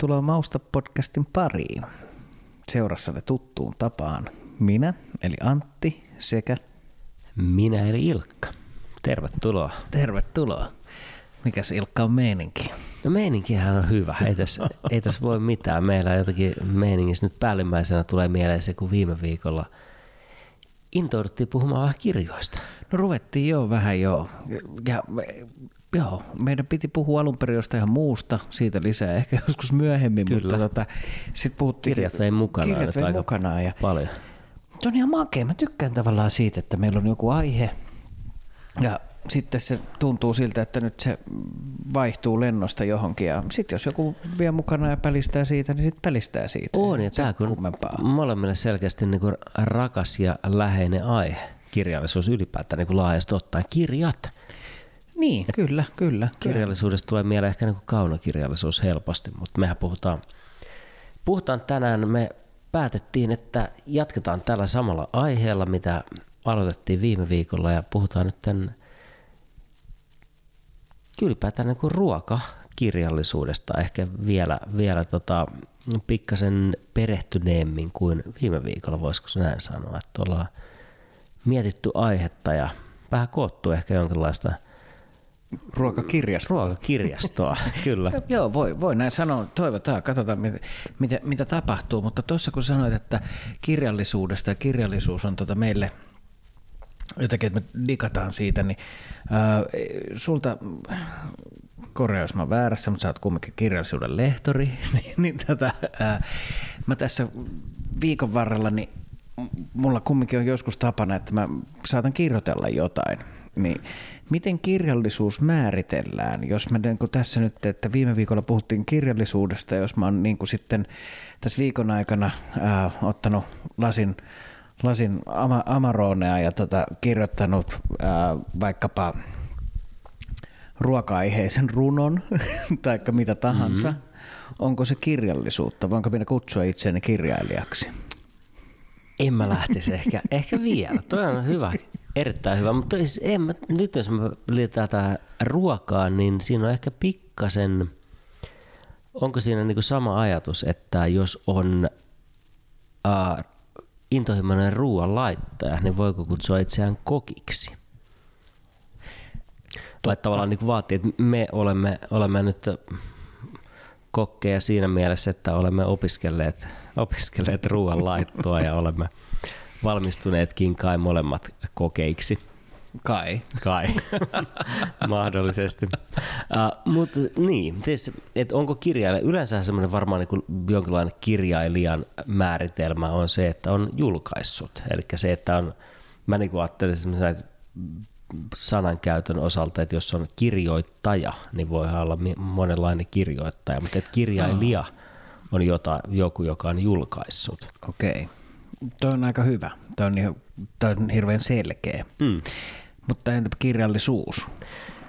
tervetuloa Mausta-podcastin pariin. Seurassanne tuttuun tapaan minä, eli Antti, sekä Minä eli Ilkka. Tervetuloa. tervetuloa. Mikäs Ilkka on meininki? No meininkihän on hyvä. Ei tässä, ei tässä voi mitään. Meillä jotenkin meiningissä nyt päällimmäisenä tulee mieleen se, kun viime viikolla intouduttiin puhumaan vähän kirjoista. No ruvettiin jo vähän joo. Ja joo, meidän piti puhua alun perin jostain ihan muusta, siitä lisää ehkä joskus myöhemmin, Kyllä. mutta tota, sitten puhuttiin... Kirjat vei mukanaan Kirjat vei aika mukanaan ja Paljon. Se on ihan makea. Mä tykkään tavallaan siitä, että meillä on joku aihe ja sitten se tuntuu siltä, että nyt se vaihtuu lennosta johonkin ja sitten jos joku vie mukana ja pälistää siitä, niin sitten pälistää siitä. On, ja tämä kummempaa. molemmille selkeästi niin kuin rakas ja läheinen aihe. Kirjallisuus ylipäätään niin kuin laajasti ottaen. Kirjat. Niin, kyllä, kyllä. Kirjallisuudesta tulee mieleen ehkä niin kuin kaunokirjallisuus helposti, mutta mehän puhutaan, puhutaan tänään, me päätettiin, että jatketaan tällä samalla aiheella, mitä aloitettiin viime viikolla ja puhutaan nyt tämän ylipäätään niin kuin ruokakirjallisuudesta ehkä vielä, vielä tota, pikkasen perehtyneemmin kuin viime viikolla, voisiko se näin sanoa, että ollaan mietitty aihetta ja vähän koottu ehkä jonkinlaista Ruokakirjasta. ruokakirjastoa, kyllä. Joo, voi, voi näin sanoa. Toivotaan, katsotaan mitä, mitä, mitä tapahtuu. Mutta tuossa kun sanoit, että kirjallisuudesta ja kirjallisuus on tota meille jotenkin, että me digataan siitä, niin ää, sulta, korjaa jos mä oon väärässä, mutta sä oot kumminkin kirjallisuuden lehtori, niin, niin tota, ää, mä tässä viikon varrella, niin mulla kumminkin on joskus tapana, että mä saatan kirjoitella jotain. Niin miten kirjallisuus määritellään, jos mä niin kuin tässä nyt, että viime viikolla puhuttiin kirjallisuudesta, jos mä oon niin kuin sitten tässä viikon aikana ää, ottanut lasin, lasin ama, amaronea ja tota, kirjoittanut ää, vaikkapa ruoka-aiheisen runon tai mitä tahansa, mm-hmm. onko se kirjallisuutta? Voinko minä kutsua itseäni kirjailijaksi? En mä lähtisi ehkä, ehkä vielä. Toi on hyvä, erittäin hyvä. Mutta siis en mä, nyt jos me liitetään tähän ruokaan, niin siinä on ehkä pikkasen, onko siinä niinku sama ajatus, että jos on äh, intohimoinen ruoan laittaja, niin voiko kutsua itseään kokiksi? Vai tavallaan niin vaatii, että me olemme, olemme nyt kokkeja siinä mielessä, että olemme opiskelleet, opiskelleet ruoan laittoa ja olemme valmistuneetkin kai molemmat kokeiksi. Kai. Kai, mahdollisesti. Uh, mutta niin, siis, että onko kirjailija, yleensä semmoinen varmaan niin jonkinlainen kirjailijan määritelmä on se, että on julkaissut. Eli se, että on, mä niin ajattelen semmoisen sanankäytön osalta, että jos on kirjoittaja, niin voi olla monenlainen kirjoittaja, mutta että kirjailija on jota, joku, joka on julkaissut. Okei. Toi on aika hyvä. Toi on, ihan- toi on hirveän selkeä. Mm. Mutta entäpä kirjallisuus?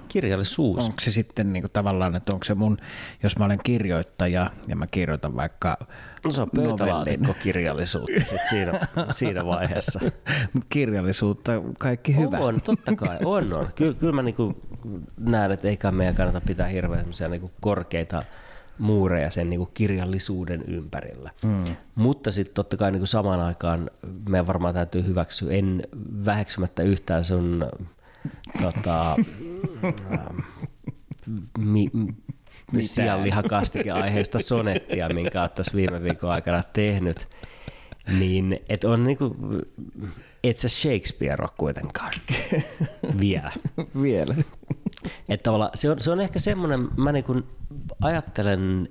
Kirjallisuus. Onko se sitten niinku tavallaan, että onko se mun, jos mä olen kirjoittaja ja mä kirjoitan vaikka No se on pöytälaatikko-kirjallisuutta sit siinä, siinä vaiheessa. Mutta kirjallisuutta kaikki hyvä. On, totta kai, on, on. Kyllä, kyllä mä niinku näen, että eikä meidän kannata pitää hirveän niinku korkeita muureja sen niinku kirjallisuuden ympärillä. Mm. Mutta sitten totta kai niinku samaan aikaan meidän varmaan täytyy hyväksyä, en väheksymättä yhtään sun tota, ähm, mi, sianlihakastike-aiheista sonettia, minkä olet tässä viime viikon aikana tehnyt, niin et on niinku, et sä Shakespeare ole kuitenkaan vielä. Vielä. Että se on, se on ehkä semmoinen, mä niin kuin ajattelen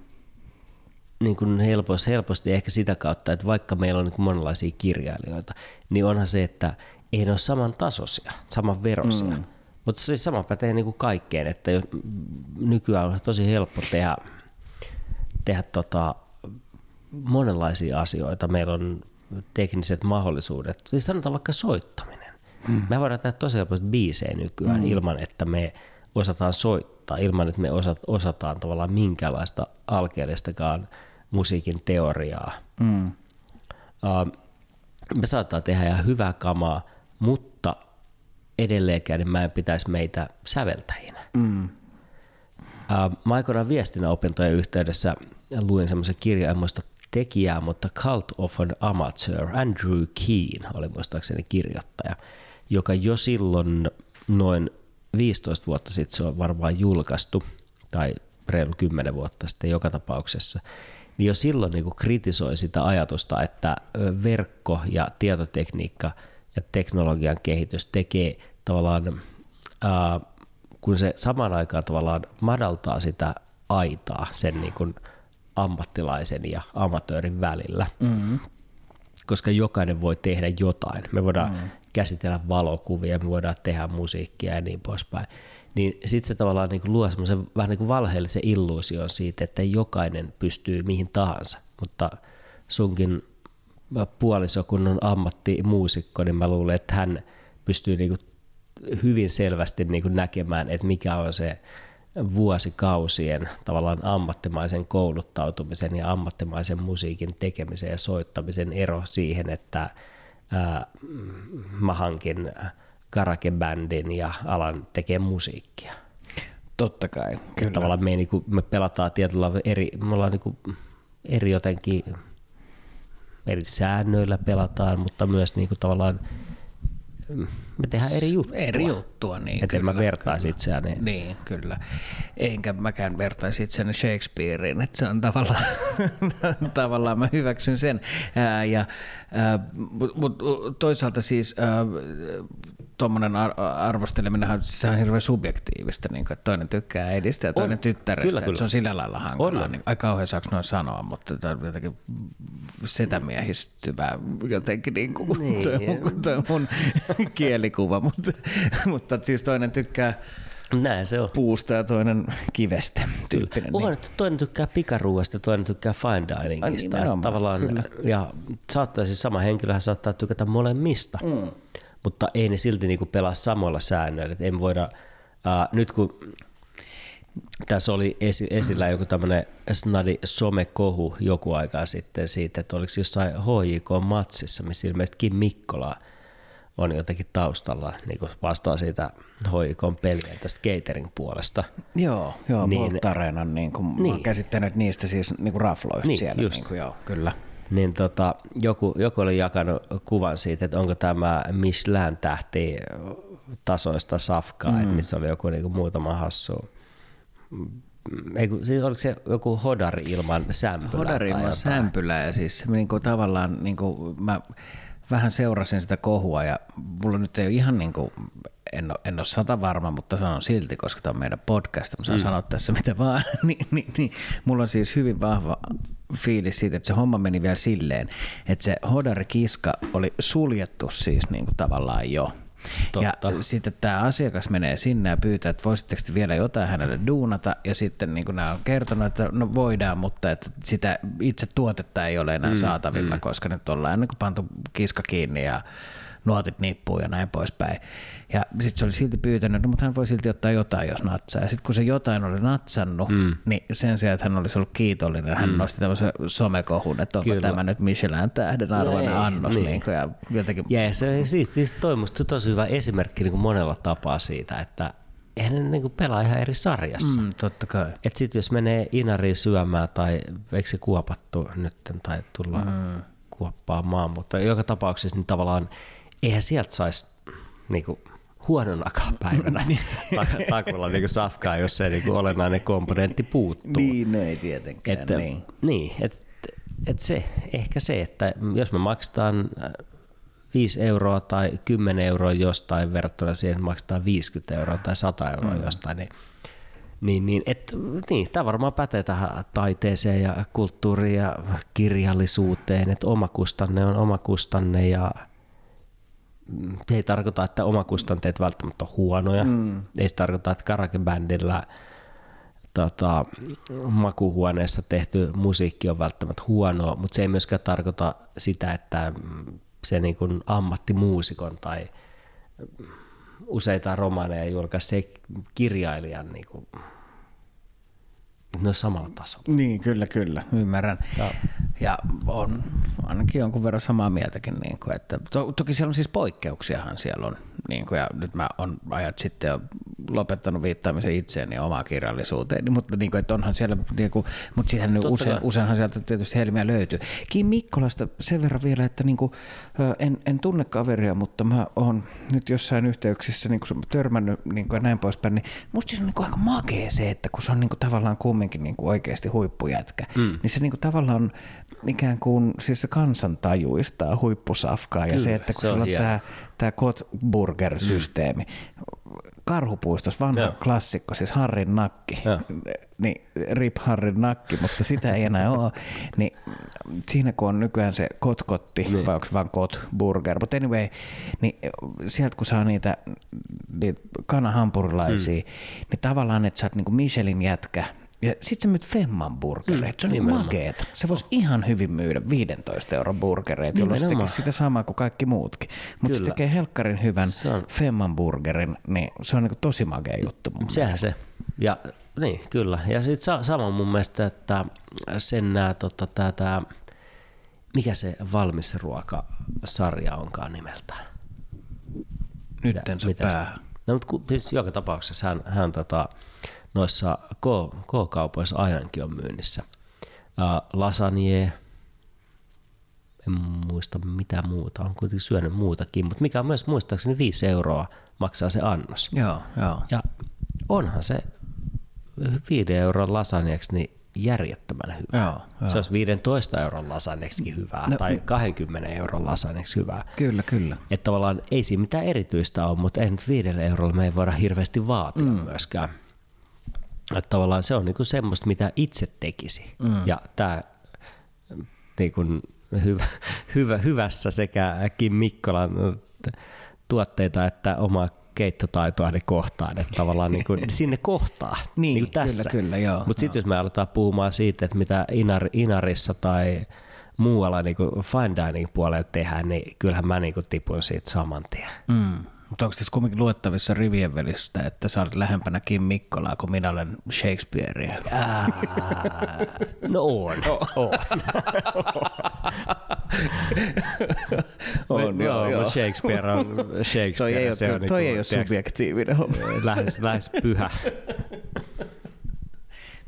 niin kuin helposti, helposti ehkä sitä kautta, että vaikka meillä on niin kuin monenlaisia kirjailijoita, niin onhan se, että ei ne ole saman tasoisia, saman verosia. Mm. Mutta se sama pätee niin kuin kaikkeen, että nykyään on tosi helppo tehdä, tehdä tota, monenlaisia asioita. Meillä on tekniset mahdollisuudet. Siis sanotaan vaikka soittaminen. Mm. Me voidaan tehdä tosi helposti biisejä nykyään mm. ilman, että me osataan soittaa, ilman, että me osataan tavallaan minkäänlaista alkeellistakaan musiikin teoriaa. Mm. Uh, me saattaa tehdä ihan hyvää kamaa, mutta edelleenkään niin mä en pitäisi meitä säveltäjinä. Mm. Äh, mä aikoinaan viestinnän opintojen yhteydessä luin semmoisen kirjan, en muista tekijää, mutta Cult of an Amateur, Andrew Keen oli muistaakseni kirjoittaja, joka jo silloin noin 15 vuotta sitten se on varmaan julkaistu, tai reilu 10 vuotta sitten joka tapauksessa, niin jo silloin niin kritisoi sitä ajatusta, että verkko ja tietotekniikka ja teknologian kehitys tekee tavallaan, ää, kun se samaan aikaan tavallaan madaltaa sitä aitaa sen niin kuin ammattilaisen ja amatöörin välillä, mm-hmm. koska jokainen voi tehdä jotain. Me voidaan mm-hmm. Käsitellä valokuvia, me voidaan tehdä musiikkia ja niin poispäin. Niin sitten se tavallaan niin kuin luo semmoisen vähän niin kuin valheellisen illuusion siitä, että jokainen pystyy mihin tahansa, mutta sunkin puoliso, kun on ammattimuusikko, niin mä luulen, että hän pystyy niin kuin hyvin selvästi niin kuin näkemään, että mikä on se vuosikausien tavallaan ammattimaisen kouluttautumisen ja ammattimaisen musiikin tekemisen ja soittamisen ero siihen, että ää, mä hankin karakebändin ja alan tekee musiikkia. Totta kai, kyllä. Tavallaan me, niinku, me pelataan tietyllä eri, me ollaan niinku eri jotenkin, eri säännöillä pelataan, mutta myös niinku tavallaan me tehdään eri juttua. Eri juttua, niin Että mä vertaisi itseäni. Niin. niin, kyllä. Enkä mäkään vertaisi itseäni Shakespearein, että se on tavallaan, tavallaan mä hyväksyn sen. Ää, ja, mutta mut, toisaalta siis ää, tuommoinen ar- arvosteleminen se on hirveän subjektiivistä, niin kuin, että toinen tykkää edistä ja toinen on, tyttärestä, kyllä, kyllä. se on sillä lailla hankalaa. Niin, aika kauhean saako noin sanoa, mutta tämä on jotenkin setämiehistyvää jotenkin niin kuin, niin. Toi, toi mun kielikuva, mutta, mutta siis toinen tykkää näin se on. puusta ja toinen kivestä tyyppinen. Kyllä. Niin. toinen tykkää pikaruuasta ja toinen tykkää fine diningista. Ai, tavallaan, kyllä. ja saattaa siis sama henkilö saattaa tykätä molemmista. Mm mutta ei ne silti niinku pelaa samoilla säännöillä. Et en voida, uh, nyt kun tässä oli esi- esillä joku tämmöinen snadi somekohu joku aikaa sitten siitä, että oliko jossain HJK-matsissa, missä ilmeisesti Mikkola on jotenkin taustalla, niin kuin vastaa siitä HJKn peliä tästä catering-puolesta. Joo, joo niin, Bolt niin kuin niin. käsittänyt niistä siis niin kuin rafloista niin, siellä. Just. Niin kuin, joo, kyllä niin tota, joku, joku oli jakanut kuvan siitä, että onko tämä Michelin-tähti tasoista safkaa, mm. missä oli joku niinku muutama hassu ei, siis oliko se joku hodari ilman sämpylää? Hodari ilman sämpylää ja siis niin kuin tavallaan niin kuin mä vähän seurasin sitä kohua ja mulla nyt ei ole ihan niin kuin, en ole, en ole sata varma, mutta sanon silti, koska tämä on meidän podcast, mä saan mm. sanoa tässä mitä vaan, niin, niin, niin, mulla on siis hyvin vahva fiilis siitä, että se homma meni vielä silleen, että se Hodari Kiska oli suljettu siis niin kuin tavallaan jo. Totta. Ja sitten tämä asiakas menee sinne ja pyytää, että voisitteko vielä jotain hänelle duunata, ja sitten niin kuin nämä on kertonut, että no voidaan, mutta että sitä itse tuotetta ei ole enää mm, saatavilla, mm. koska nyt ollaan ennen kuin pantu kiska kiinni ja nuotit nippuun ja näin poispäin. Ja sitten se oli silti pyytänyt, no, mutta hän voi silti ottaa jotain, jos natsaa. Ja sitten kun se jotain oli natsannut, mm. niin sen sijaan, että hän olisi ollut kiitollinen, hän mm. nosti tämmöisen somekohun, että onko Kyllä. tämä nyt Michelin tähden arvoinen no annos. Niin. Niin kuin, ja jotenkin... ja se, siis, siis toi musta tosi hyvä esimerkki niin kuin monella tapaa siitä, että eihän ne niin kuin pelaa ihan eri sarjassa. Mm, totta kai. Et sit jos menee Inariin syömään tai eikö se kuopattu nyt tai tulla mm. kuoppaamaan, mutta joka tapauksessa niin tavallaan eihän sieltä saisi niinku, huononakaan päivänä niin. takulla niinku safkaa, jos se niinku olennainen komponentti puuttuu. Niin, no ei tietenkään. Että, niin, niin et, et se, ehkä se, että jos me maksetaan 5 euroa tai 10 euroa jostain verrattuna siihen, että maksetaan 50 euroa tai 100 euroa mm. jostain, niin niin, niin, et, niin, tämä varmaan pätee tähän taiteeseen ja kulttuuriin ja kirjallisuuteen, että omakustanne on omakustanne ja se ei tarkoita, että omakustanteet välttämättä on huonoja. Mm. Ei se tarkoita, että karakebändillä tota, makuhuoneessa tehty musiikki on välttämättä huonoa, mutta se ei myöskään tarkoita sitä, että se niin kuin ammattimuusikon tai useita romaneja julkaisi se kirjailijan niin kuin ne on samalla tasolla. Niin, kyllä, kyllä, ymmärrän. Ja, ja on ainakin jonkun verran samaa mieltäkin. Niin kuin, että to, toki siellä on siis poikkeuksiahan siellä on. Niin kuin, ja nyt mä on ajat sitten jo lopettanut viittaamisen itseeni ja omaan kirjallisuuteen, mutta niin kuin, että onhan siellä, niin kuin, mutta siihen usein, useinhan sieltä tietysti helmiä löytyy. Kim Mikkolasta sen verran vielä, että niin kuin, en, en tunne kaveria, mutta mä oon nyt jossain yhteyksissä niin kuin törmännyt niin kuin, ja näin poispäin, niin musta se on niin kuin aika makea se, että kun se on niin kuin, tavallaan kumminkin niin kuin oikeasti huippujätkä, mm. niin se niin kuin, tavallaan ikään kuin siis se kansantajuistaa huippusafkaa ja se, että kun se on tämä, tämä Kotburger-systeemi, mm. Karhupuistossa vanha Joo. klassikko, siis Harrin nakki, Joo. niin Rip Harrin nakki, mutta sitä ei enää ole, niin siinä kun on nykyään se kotkotti, niin. vai onko vaan kotburger, mutta anyway, niin sieltä kun saa niitä, niitä kanahampurilaisia, mm. niin tavallaan, että sä oot niinku Michelin jätkä, ja sitten se myyt Femman burgereita. Mm, se on niin makeeta. Se voisi ihan hyvin myydä 15 euron burgereita, jolloin se tekisi sitä samaa kuin kaikki muutkin. Mutta se tekee helkkarin hyvän on... Femman burgerin, niin se on niin tosi makea juttu. Sehän se. Ja niin, kyllä. Ja sitten sa- sama mun mielestä, että sen nää, tota, tää, tää, mikä se valmis ruokasarja onkaan nimeltään? Nyt en se pää. No, mutta siis joka tapauksessa hän, hän tota, noissa K- K-kaupoissa ainakin on myynnissä. Uh, lasagne, en muista mitä muuta, on kuitenkin syönyt muutakin, mutta mikä on myös muistaakseni 5 euroa maksaa se annos. Joo, joo. Ja onhan se 5 euron lasagneeksi niin järjettömän hyvä. Joo, joo. Se olisi 15 euron lasagneksi hyvää no, tai 20 euron lasagneksi hyvää. Kyllä, kyllä. Että tavallaan ei siinä mitään erityistä ole, mutta ei nyt viidelle eurolla me ei voida hirveästi vaatia mm. myöskään. Että tavallaan se on niinku semmoista, mitä itse tekisi. Mm. Ja tämä niinku hyvä, hyvä, hyvässä sekä Kim Mikkolan tuotteita että omaa keittotaitoa ne kohtaan, että tavallaan niin kuin, sinne kohtaa niin, niin kuin tässä. Kyllä, kyllä, joo. Mutta sitten jos me aletaan puhumaan siitä, että mitä Inar, Inarissa tai muualla niin kuin fine dining puolella tehdään, niin kyllähän mä niin kuin tipun siitä saman tien. Mm. Mutta onko tässä kuitenkin luettavissa rivien välistä, että sä olet lähempänä Kim Mikkolaa kuin minä olen Shakespearea? no on. on. on, joo, joo. Shakespeare on Shakespeare. Toi ei ole, se on, toi niinku, ei ole subjektiivinen lähes, lähes pyhä.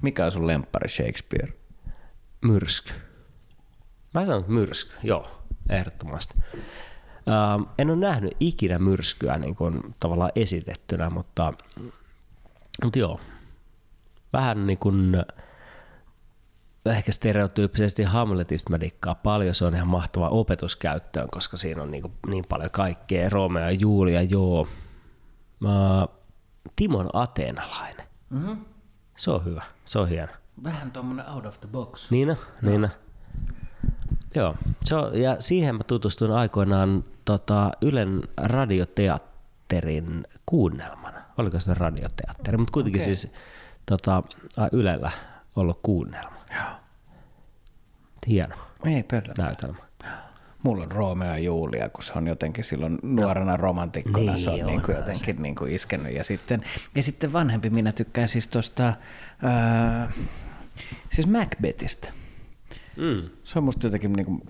Mikä on sun lemppari Shakespeare? Myrsky. Mä sanon myrsky, joo, ehdottomasti. Ähm, en ole nähnyt ikinä myrskyä niin kuin, tavallaan esitettynä, mutta, mutta joo, vähän niin kuin, ehkä stereotyyppisesti Hamletista mä dikkaan paljon, se on ihan mahtava opetuskäyttöön, koska siinä on niin, kuin, niin paljon kaikkea, Romeo ja Julia, joo. Mä, Timon Ateenalainen. Mm-hmm. Se on hyvä, se on hieno. Vähän tuommoinen out of the box. Niin on, niin on. Joo, se on, ja siihen mä tutustuin aikoinaan tota, Ylen radioteatterin kuunnelmana. Oliko se radioteatteri, mutta kuitenkin okay. siis tota, Ylellä ollut kuunnelma. Joo. Hieno Ei näytelmä. Mulla on Romeo ja Julia, kun se on jotenkin silloin nuorena romantikkona, niin, se on niin kuin jotenkin niin kuin iskenyt. Ja sitten, ja sitten vanhempi minä tykkään siis tuosta, äh, siis Macbethistä. Mm. Se on musta jotenkin niin kuin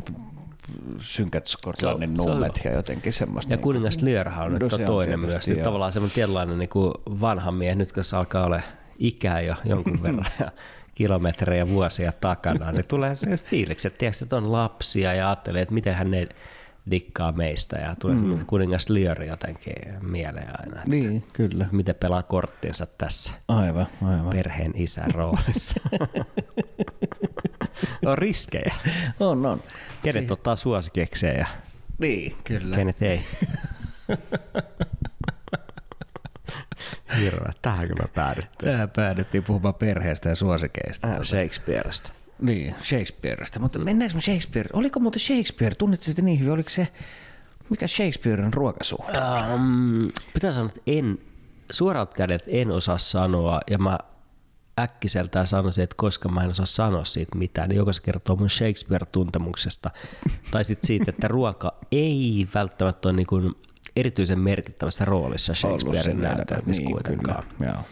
synkät Skotlannin nummet ja jotenkin semmoista. Ja niin kuningas Learhan on nyt on toinen myös. Nyt tavallaan semmoinen tietynlainen niin kuin vanha mies, nyt kun se alkaa olla ikää jo jonkun verran ja kilometrejä vuosia takana, niin tulee se fiiliksi, että, tiedätkö, että on lapsia ja ajattelee, että miten hän ne dikkaa meistä ja tulee mm. kuningas Lear jotenkin mieleen aina. Niin, kyllä. Miten pelaa korttinsa tässä aivan, aivan. perheen isän roolissa. on riskejä. On, on. Kenet si- ottaa suosikekseen ja niin, kyllä. kenet ei. Hirveä, tähän kyllä päädyttiin. Tähän päädyttiin puhumaan perheestä ja suosikeista. Äh, Shakespeareista. Niin, Shakespeareista. Mutta mennäänkö me Shakespeare? Oliko muuten Shakespeare? Tunnitko sitä niin hyvin? Oliko se, mikä Shakespearen ruokasuhde? Um, pitää sanoa, että en, suoralta kädet en osaa sanoa, ja mä äkkiseltään sanoisin, että koska mä en osaa sanoa siitä mitään, niin joka se kertoo mun Shakespeare-tuntemuksesta. tai sitten siitä, että ruoka ei välttämättä ole niin kuin erityisen merkittävässä roolissa Shakespearein näytelmissä niin, kuitenkaan. Kyllä, joo.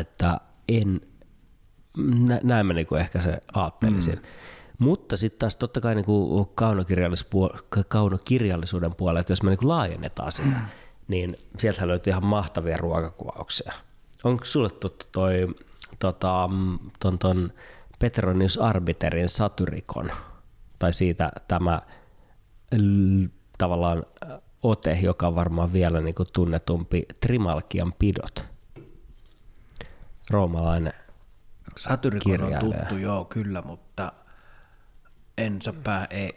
Että en, nä, näin mä niin kuin ehkä se ajattelisin. Mm. Mutta sitten taas totta kai niin kuin kaunokirjallisuuden puolella, että jos me niin kuin laajennetaan sitä, mm niin sieltä löytyy ihan mahtavia ruokakuvauksia. Onko sulle tuttu toi tota, ton, ton Petronius Arbiterin Satyrikon, tai siitä tämä l- tavallaan ote, joka on varmaan vielä niin kuin tunnetumpi, Trimalkian pidot. Roomalainen Satyrikon on tuttu, joo, kyllä, mutta en saa pää, ei,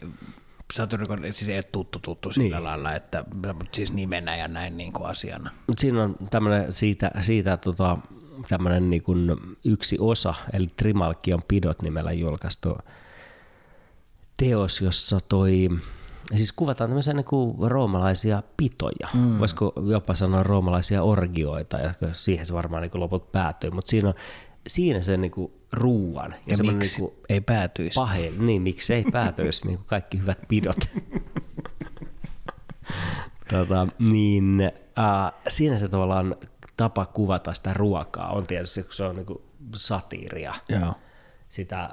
Satyrikon siis ei tuttu tuttu sillä Niin. lailla, että mutta siis nimenä ja näin niin kuin asiana. Mut siinä on tämmönen siitä, siitä tota, tämmönen niin kuin yksi osa, eli Trimalkion pidot nimellä julkaistu teos, jossa toi, siis kuvataan tämmöisiä niin kuin roomalaisia pitoja, mm. voisiko jopa sanoa roomalaisia orgioita, ja siihen se varmaan niin kuin loput päätyy, mutta siinä on siinä se niin kuin ruuan ja, Ja miksi niin kuin ei päätyisi? pahin, niin miksi ei päätyisi niin kuin kaikki hyvät pidot. tota, niin äh, siinä se tavallaan tapa kuvata sitä ruokaa on tietysti, kun se on niin kuin satiiria, Joo. sitä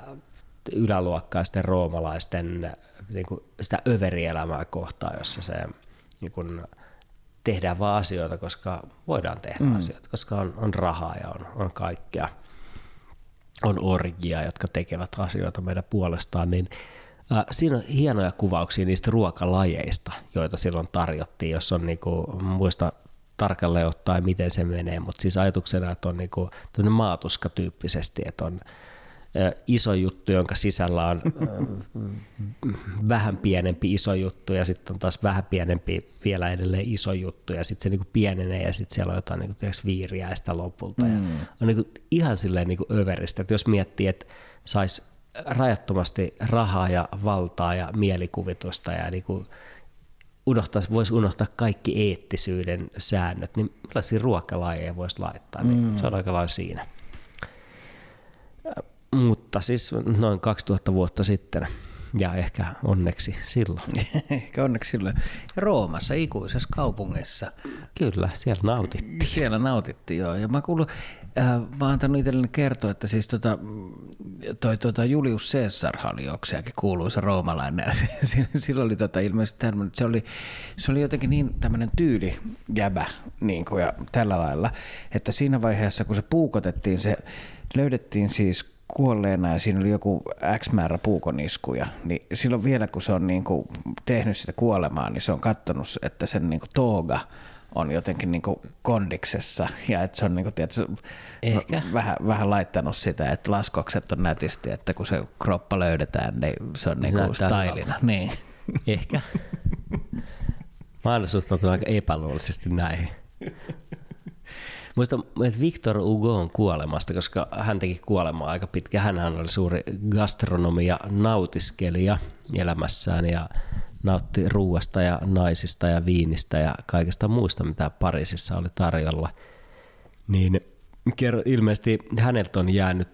yläluokkaisten roomalaisten niin kuin sitä överielämää kohtaan, jossa se niin kuin, tehdään vaan asioita, koska voidaan tehdä mm. asioita, koska on, on rahaa ja on, on kaikkea on orgia, jotka tekevät asioita meidän puolestaan, niin äh, siinä on hienoja kuvauksia niistä ruokalajeista, joita silloin tarjottiin, jos on niinku, muista tarkalleen ottaen, miten se menee, mutta siis ajatuksena, että on niinku, maatuska tyyppisesti, että on iso juttu, jonka sisällä on äh, vähän pienempi iso juttu ja sitten on taas vähän pienempi vielä edelleen iso juttu ja sitten se niinku pienenee ja sitten siellä on jotain niinku, viiriäistä lopulta. Mm. Ja on niinku ihan silleen niinku överistä, että jos miettii, että saisi rajattomasti rahaa ja valtaa ja mielikuvitusta ja niinku unohtaisi, voisi unohtaa kaikki eettisyyden säännöt, niin millaisia ruokalajeja voisi laittaa, niin mm. se on aika lailla siinä. Mutta siis noin 2000 vuotta sitten, ja ehkä onneksi silloin. Ehkä onneksi silloin. Ja Roomassa, ikuisessa kaupungissa. Kyllä, siellä nautittiin. Siellä nautittiin, joo. Ja mä kuulun, äh, mä oon antanut itselleni kertoa, että siis tota, toi tota Julius Caesar oli jokseenkin kuuluisa roomalainen. Ja si- Silloin oli tota, ilmeisesti tämmöinen, se oli, se oli jotenkin niin tämmöinen tyyli jäbä niin kuin, ja tällä lailla, että siinä vaiheessa kun se puukotettiin, se löydettiin siis kuolleena ja siinä oli joku X määrä puukoniskuja, niin silloin vielä kun se on niin kuin tehnyt sitä kuolemaa, niin se on katsonut, että sen niin kuin tooga on jotenkin niin kuin kondiksessa ja että se on niin kuin, tiedätkö, Ehkä. Vähän, vähän laittanut sitä, että laskokset on nätisti, että kun se kroppa löydetään, niin se on niin kuin stylina. Niin. Ehkä. Mä aina suhtautun aika epäluuloisesti näihin. Muistan, että Victor Hugon kuolemasta, koska hän teki kuolemaa aika pitkä. Hänhän oli suuri gastronomia nautiskelija elämässään ja nautti ruuasta ja naisista ja viinistä ja kaikesta muusta, mitä Pariisissa oli tarjolla. Niin ilmeisesti häneltä on jäänyt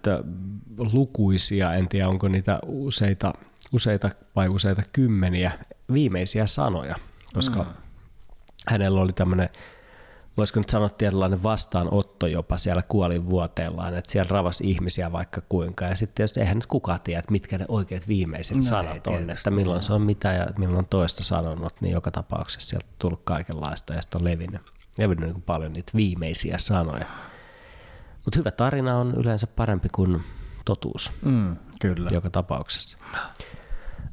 lukuisia, en tiedä onko niitä useita, useita vai useita kymmeniä viimeisiä sanoja, koska mm. hänellä oli tämmöinen voisiko nyt sanoa tietynlainen vastaanotto jopa siellä kuolinvuoteellaan, että siellä ravas ihmisiä vaikka kuinka, ja sitten jos eihän nyt kukaan tiedä, että mitkä ne oikeat viimeiset No ei sanat on, tietysti, että milloin se on mitä ja milloin toista sanonut, niin joka tapauksessa sieltä on tullut kaikenlaista, ja sitten on levinnyt, levinnyt niin paljon niitä viimeisiä sanoja. Mutta hyvä tarina on yleensä parempi kuin totuus Mm, kyllä. joka tapauksessa.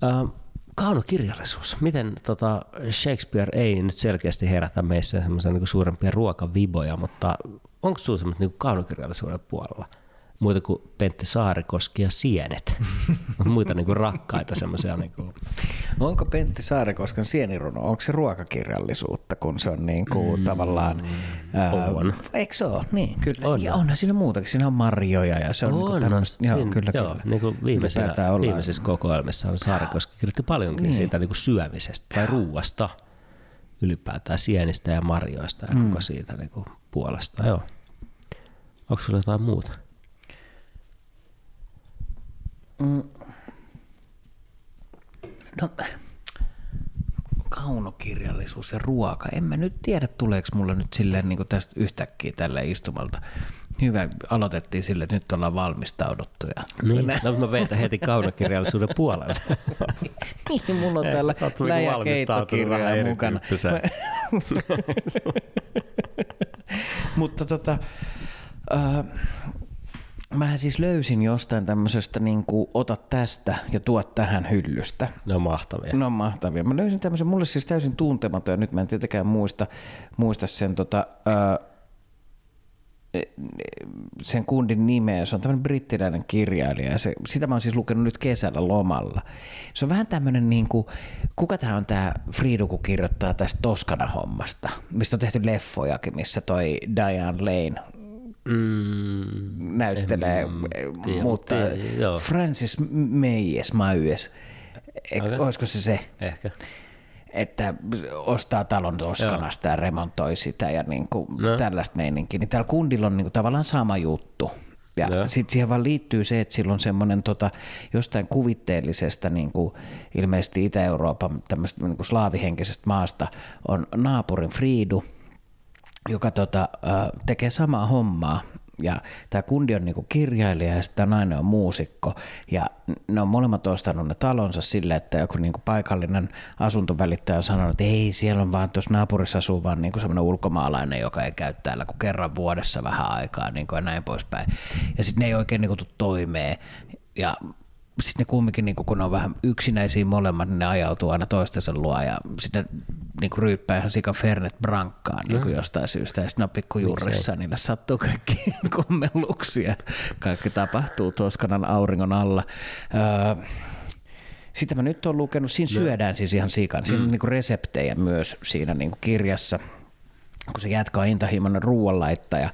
Äh, kaunokirjallisuus. Miten tota, Shakespeare ei nyt selkeästi herätä meissä semmoisia niin suurempia ruokaviboja, mutta onko sinulla semmoista niin kaunokirjallisuuden puolella? Muita kuin Pentti Saarikoski ja Sienet. Muita niin kuin rakkaita semmoisia. Niin kuin... Onko Pentti Saarikosken sieniruno, onko se ruokakirjallisuutta, kun se on niin kuin mm, tavallaan... Ää, on. Eikö se ole? Niin, kyllä. On. Ja onhan siinä muutakin, siinä on marjoja ja se on, niin kuin tämmöistä. Joo, Siinä- kyllä, joo, kyllä. Niin kuin ollaan- viimeisissä kokoelmissa on Saarikoski kirjoitti paljonkin niin. siitä niin kuin syömisestä tai ruuasta ylipäätään sienistä ja marjoista ja mm. koko siitä niin kuin puolesta. Joo. Onko sulla jotain muuta? No, kaunokirjallisuus ja ruoka. En mä nyt tiedä, tuleeko mulle nyt silleen niin tästä yhtäkkiä tällä istumalta Hyvä, aloitettiin sille, että nyt ollaan valmistauduttu. Ja... Niin, no, mä veitän heti kaunokirjallisuuden puolelle. niin, mulla on Ei, täällä niinku läjä vähän keittokirjaa mukana. Mutta tota, äh, mä siis löysin jostain tämmöisestä niin kuin, ota tästä ja tuo tähän hyllystä. Ne on mahtavia. Ne on mahtavia. Mä löysin tämmöisen, mulle siis täysin tuntematon ja nyt mä en tietenkään muista, muista sen, tota, äh, sen kundin nimeä. Se on tämmöinen brittiläinen kirjailija ja se, sitä mä oon siis lukenut nyt kesällä lomalla. Se on vähän tämmöinen, niin kuin, kuka tämä on tämä Friidu, kun kirjoittaa tästä Toskana-hommasta, mistä on tehty leffojakin, missä toi Diane Lane Mm, näyttelee, tiedä, mutta joo. Francis Meyes, Mayes, okay. olisiko se se? ehkä. että ostaa talon Toskanasta ja remontoi sitä ja niin kuin No. tällaista meininkiä, niin täällä kundilla on niin kuin tavallaan sama juttu. Ja Joo. sitten siihen vaan liittyy se, että sillä on semmoinen tota, jostain kuvitteellisesta, niin kuin ilmeisesti Itä-Euroopan tämmöistä niin kuin slaavihenkisestä maasta, on naapurin Friidu, joka tota, tekee samaa hommaa. Ja tämä kundi on niinku kirjailija ja sitten nainen on muusikko. Ja ne on molemmat ostanut ne talonsa sille, että joku niinku paikallinen asuntovälittäjä on sanonut, että ei, siellä on vaan tuossa naapurissa asuu vaan niinku semmoinen ulkomaalainen, joka ei käy täällä kuin kerran vuodessa vähän aikaa niinku ja näin poispäin. Ja sitten ne ei oikein niinku toimeen. Ja sitten ne kumminkin, niin kun ne on vähän yksinäisiä molemmat, niin ne ajautuu aina toistensa luo ja sitten niin ryyppää ihan sikan Fernet Brankkaan niin jostain syystä. Ja sitten ne on pikkujurrissa, niille sattuu kaikki kommelluksia. Kaikki tapahtuu Toskanan auringon alla. Öö, sitä mä nyt oon lukenut, siinä syödään siis ihan sikan. Siinä on niin reseptejä myös siinä niin kirjassa, kun se jätkä on intohimoinen ruoanlaittaja,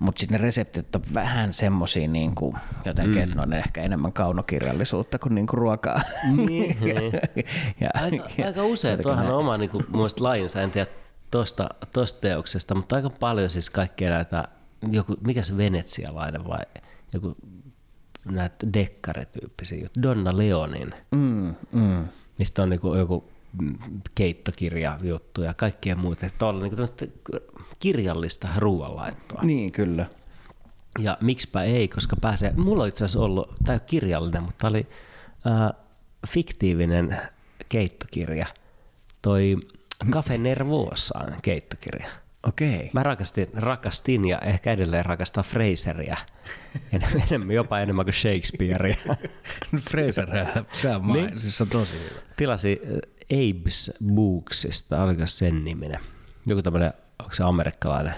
mutta sitten ne reseptit on vähän semmosia niin kuin, jotenkin, että ne on ehkä enemmän kaunokirjallisuutta kuin, niin kuin ruokaa. Niin, ja, Aika, ja- aika usein, tuohan on oma niinku, mun mielestä lajinsa, en tiedä tosta, tosta teoksesta, mutta aika paljon siis kaikkea näitä, joku, mikä se venetsialainen vai joku näitä dekkarityyppisiä juttuja, Donna Leonin, Mm, mm. mistä on niinku joku mm, keittokirja juttu ja kaikkea muuta, että on tämmöistä kirjallista ruoanlaittoa. Niin, kyllä. Ja miksipä ei, koska pääsee, mulla on itse asiassa ollut, tämä kirjallinen, mutta oli äh, fiktiivinen keittokirja, toi Cafe Nervosaan keittokirja. Okei. Mä rakastin, rakastin ja ehkä edelleen rakastan Fraseria, En- enemmän, jopa enemmän kuin Shakespearea. Fraser, se on, niin? siis on tosi hyvä. Tilasi äh, Abe's Booksista, oliko sen niminen? Joku tämmönen, onko se amerikkalainen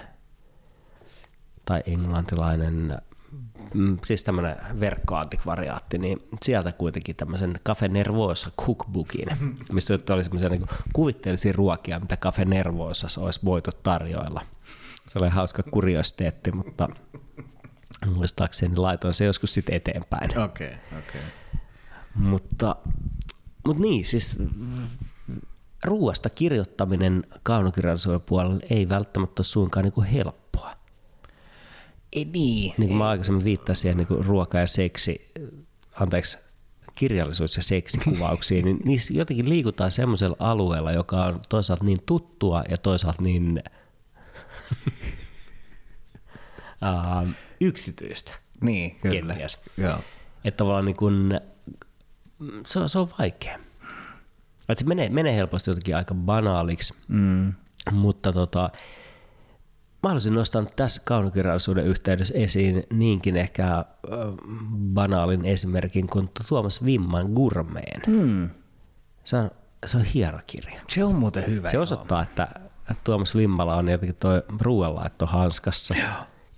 tai englantilainen, mm, siis tämmöinen verkkoantikvariaatti, niin sieltä kuitenkin tämmöisen Cafe Nervosa cookbookin, missä oli semmoisia niin kuvitteellisia ruokia, mitä Cafe Nervosassa olisi voitu tarjoilla. Se oli hauska kuriositeetti, mutta muistaakseni laitoin se joskus sitten eteenpäin. Okei, okei. Mutta, mutta niin, siis ruoasta kirjoittaminen kaunokirjallisuuden puolella ei välttämättä ole suinkaan niin kuin helppoa. Ei niin. Niin kuin mä aikaisemmin viittasin siihen niin kuin ruoka ja seksi, anteeksi, kirjallisuus- ja seksikuvauksiin, niin niissä jotenkin liikutaan semmoisella alueella, joka on toisaalta niin tuttua ja toisaalta niin uh, yksityistä. Niin, kyllä. Kenties. Joo. Että tavallaan niin kun, se, on, se on vaikea. Et se menee, menee helposti jotenkin aika banaaliksi, Mm. mutta tota, mä haluaisin nostaa tässä kaunokirjallisuuden yhteydessä esiin niinkin ehkä äh, banaalin esimerkin kuin Tuomas Vimman Gurmeen. Mm. Se on, se on hieno kirja. Se on muuten hyvä. Se joo. osoittaa, että, Tuomas Vimmala on jotenkin toi ruoanlaitto hanskassa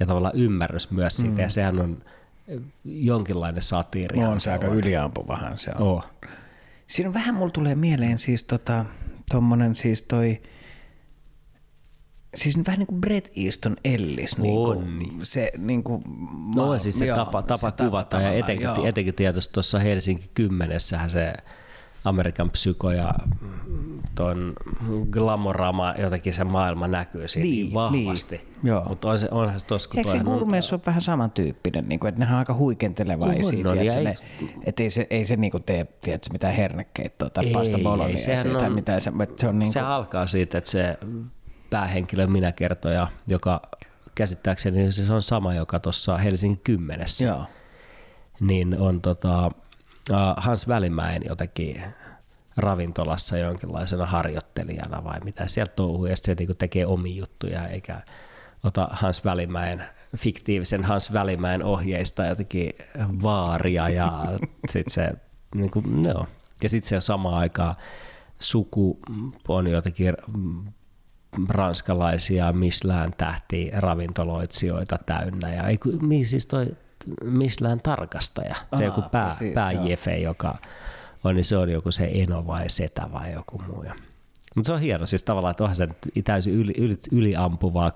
ja tavallaan ymmärrys myös siitä, mm. ja sehän on jonkinlainen satiiri. On se aika yliampuvahan se on. Oh. Siinä on vähän, mulla tulee mieleen siis tota, tommonen siis toi, siis vähän niin kuin Bret Easton Ellis. Niin On kuin, niin. Se niin kuin, No siis se joo, tapa, tapa se kuvata ja tavallaan, etenkin, joo. etenkin tietysti tuossa Helsinki kymmenessähän se Amerikan psyko ja ton glamorama, jotenkin se maailma näkyy siinä niin, Niin, vahvasti. niin. Mutta on se, onhan se tossa, kun Eikö se on- Gurmeessa ole vähän samantyyppinen, niin kuin, että nehän on aika huikentelevaisia, On, on, ja tiedätkö, ei- ne, että ei se, ei se niin kuin tee tiedätkö, mitään hernekeittoa tai Ei, pasta bolonia tai on- mitään, se, se on niin se kuin, alkaa siitä, että se päähenkilö minä kertoja, joka käsittääkseni se on sama, joka tuossa Helsingin kymmenessä, Joo. niin on tota, Hans Välimäen jotenkin ravintolassa jonkinlaisena harjoittelijana vai mitä sieltä touhuu, ja se niinku tekee omia juttuja, eikä ota Hans Välimäen, fiktiivisen Hans Välimäen ohjeista jotenkin vaaria, ja sitten se, niinku, joo. ja sitten se samaan aikaan suku on jotenkin ranskalaisia Michelin tähti ravintoloitsijoita täynnä, ja ei, siis toi Michelin tarkastaja, se Aa, joku pää, siis, pääjefe, joka on, niin se on joku se eno vai setä vai joku muu. Mutta se on hieno, siis tavallaan, että onhan se täysin yli, yli, yliampuvaa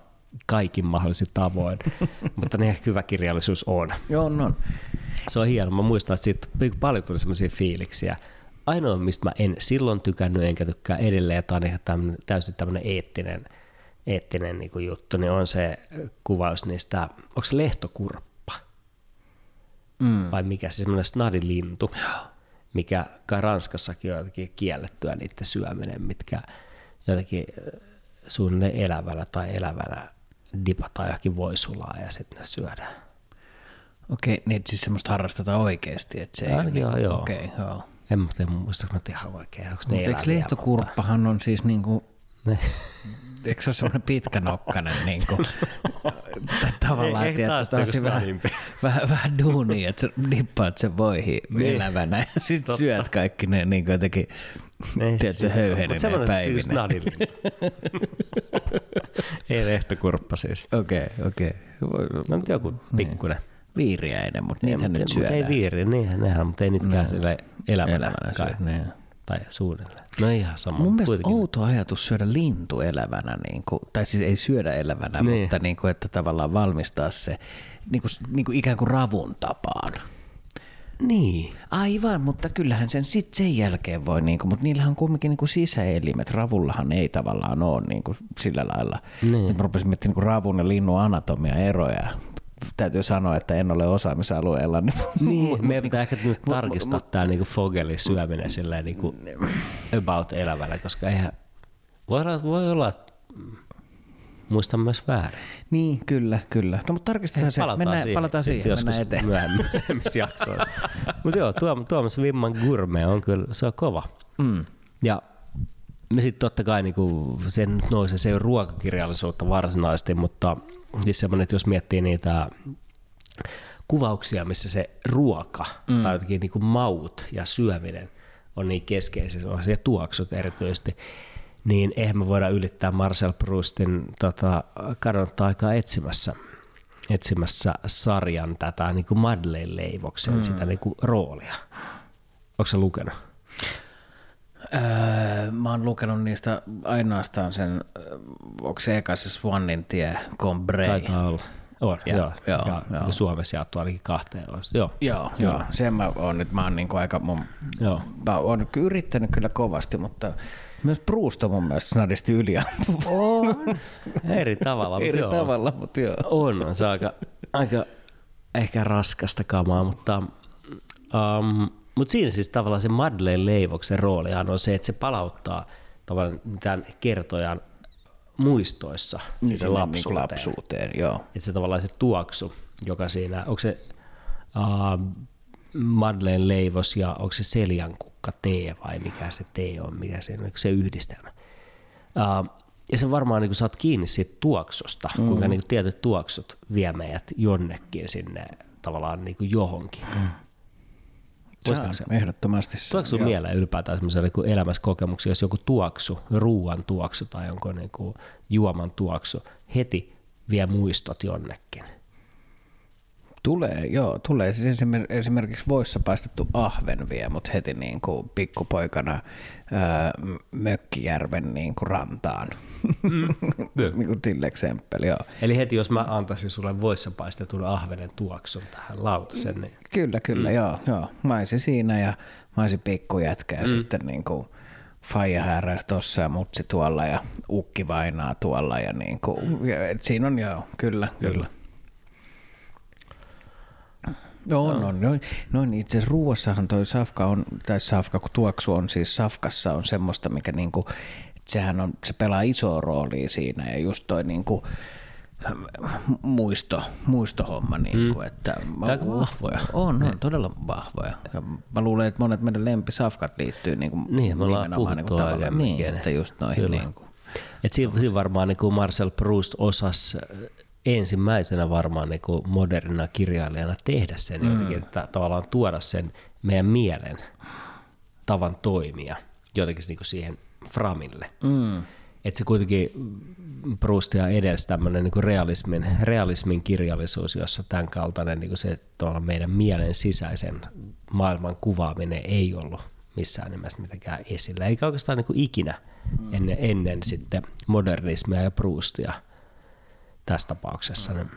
kaikin mahdollisin tavoin, mutta niin hyvä kirjallisuus on. Joo, on, on. Se on hieno. Mä muistan, että siitä niinku paljon tuli semmoisia fiiliksiä. Ainoa, mistä mä en silloin tykännyt, enkä tykkää edelleen, että on ihan tämmönen, täysin tämmöinen eettinen, eettinen niin juttu, niin on se kuvaus niistä, onko se lehtokurppa? Mm. Vai mikä se semmoinen snadilintu, mikä kai Ranskassakin on jotenkin kiellettyä niiden syöminen, mitkä jotenkin suunnilleen elävänä tai elävänä dipataan johonkin voisulaa ja sitten ne syödään. Okei, niin siis semmoista harrastetaan oikeasti, että se ei ole joo, joo. Okei, joo. En tiedä, muista nyt ihan oikein. Onko ne Mutta eikö lehtokurppahan on siis niinku, Ne. eikö se ole semmoinen pitkänokkainen niinku, t- tavallaan, Ei- ei tosi niinku vähän, snadimpi. vähän, vähän duunia, että sä dippaat sen voihin Niin. elävänä ja sitten syöt kaikki ne niin jotenkin, Ei, tiedätkö, höyheninen päivinä. Ei lehtokurppa siis. Okei, okei. No nyt joku pikkunen. Viiriäinen, mutta Niin, niitä mutta, nyt mutta syödään. ei viiri, niinhän nehän, mutta ei niitäkään sille elävänä, Elävänä kai. syöt, niin. Tai suunnilleen. No ihan sama. Mun mielestä kuitenkin. outo ajatus syödä lintu elävänä, niin kuin, tai siis ei syödä elävänä, Niin. mutta niin kuin, että tavallaan valmistaa se niin kuin, niin kuin ikään kuin ravun tapaan. Niin. Aivan, mutta kyllähän sen sit sen jälkeen voi, niin kuin, mutta niillähän on kumminkin niin kuin sisäelimet. Ravullahan ei tavallaan ole niin kuin sillä lailla. Niin. Nyt mä rupesin miettimään niin kuin ravun ja linnun anatomia eroja. Täytyy sanoa, että en ole osaamisalueella. Niin, Niin, meidän pitää ehkä nyt tarkistaa tämä niinku Fogelin syöminen silleen niinku about elävällä, koska eihän, voi olla, voi olla muistan myös väärin. niin, kyllä, kyllä. No mutta tarkistetaan se. Mennään, palataan sitten siihen, joskus mennään eteen. myöhemmin- myöhemmissä jaksoissa. Mutta joo, Tuom, Tuomas Vimman gourmet on kyllä, se on kova. Mm. Ja me sitten totta kai niinku, sen nyt nousee, se ei ole ruokakirjallisuutta varsinaisesti, mutta siis semmoinen, että jos miettii niitä kuvauksia, missä se ruoka mm. tai jotenkin niinku maut ja syöminen on niin keskeisiä, ja tuoksut erityisesti, niin eihän me voida ylittää Marcel Proustin tota, kadonnutta aikaa etsimässä, etsimässä sarjan tätä niin kuin Madeleine-leivoksen mm. sitä niin kuin roolia. Onko se lukenut? Öö, mä oon lukenut niistä ainoastaan sen, öö, onko se eka se Swannin tie, Combray. Taitaa olla. On, Ja- joo. joo, ja, joo. Suomessa jaettu ainakin kahteen. olisi. Joo. Joo, joo. Sen mä oon nyt, mä oon niinku aika, mun, Joo. mä oon yrittänyt kyllä kovasti, mutta myös Proust on mun mielestä snadisti yliampuva. On. Eri tavalla, mutta Eri joo. tavalla, mutta joo. On, on se aika, aika ehkä raskasta kamaa, mutta, um, mutta siinä siis tavallaan se Madeleine Leivoksen roolihan on se, että se palauttaa tavallaan tämän kertojan muistoissa Niin sinne sinne lapsuuteen. Niinku lapsuuteen, joo. Että se tavallaan se tuoksu, joka siinä, onko se uh, Madeleine leivos ja onko se seljankukka tee vai mikä se tee on, mikä se, onko se yhdistelmä. Uh, ja se varmaan niin saat kiinni siitä tuoksusta, mm. kuinka niin tietyt tuoksut vie meidät jonnekin sinne tavallaan niin johonkin. Mm. Saan, ehdottomasti. Tuleeko joo. mieleen ylipäätään sellaisia niin elämässä kokemuksia, jos joku tuoksu, ruuan tuoksu tai jonkun niin kuin juoman tuoksu heti vie muistot jonnekin? Tulee, joo, tulee. Siis esimer- esimerkiksi voissa paistettu ahven vie mut heti niin kuin pikkupoikana ää, Mökkijärven niin kuin rantaan. Mm. niin kuin Tilleksempeli, joo. Eli heti jos mä antaisin sulle voissa paistetun ahvenen tuoksun tähän lautasen, niin Kyllä, kyllä, mm. joo, joo. Mä olisin siinä ja mä olisin pikkujätkä ja mm. sitten niin kuin faija hääräisi tossa ja mutsi tuolla ja ukki vainaa tuolla ja niin kuin, ja, et siinä on joo, kyllä, kyllä. No, on, on. Noin, noin itse asiassa ruuassahan toi safka on, tai safka kun tuoksu on siis safkassa on semmoista, mikä niinku, sehän on, se pelaa isoa roolia siinä ja just toi niinku, muisto, muistohomma. Niin kuin, että, Aika vahvoja. On, on todella vahvoja. Ja mä luulen, että monet meidän lempisafkat liittyy niin kuin, Niin, me ollaan nimenomaan puhuttu tavallaan- aiemminkin. Niin, että just noihin Kyllä. niin kuin, Et siinä, siinä varmaan niin kuin Marcel Proust osasi ensimmäisenä varmaan niin kuin modernina kirjailijana tehdä sen mm. jotenkin, että tavallaan tuoda sen meidän mielen tavan toimia jotenkin niin kuin siihen framille. mm, Että se kuitenkin Proustia edes tämmöinen niin realismin, realismin kirjallisuus, jossa tämän kaltainen niin se meidän mielen sisäisen maailman kuvaaminen ei ollut missään nimessä mitenkään esillä, eikä oikeastaan niin ikinä ennen, ennen sitten modernismia ja Proustia tässä tapauksessa niin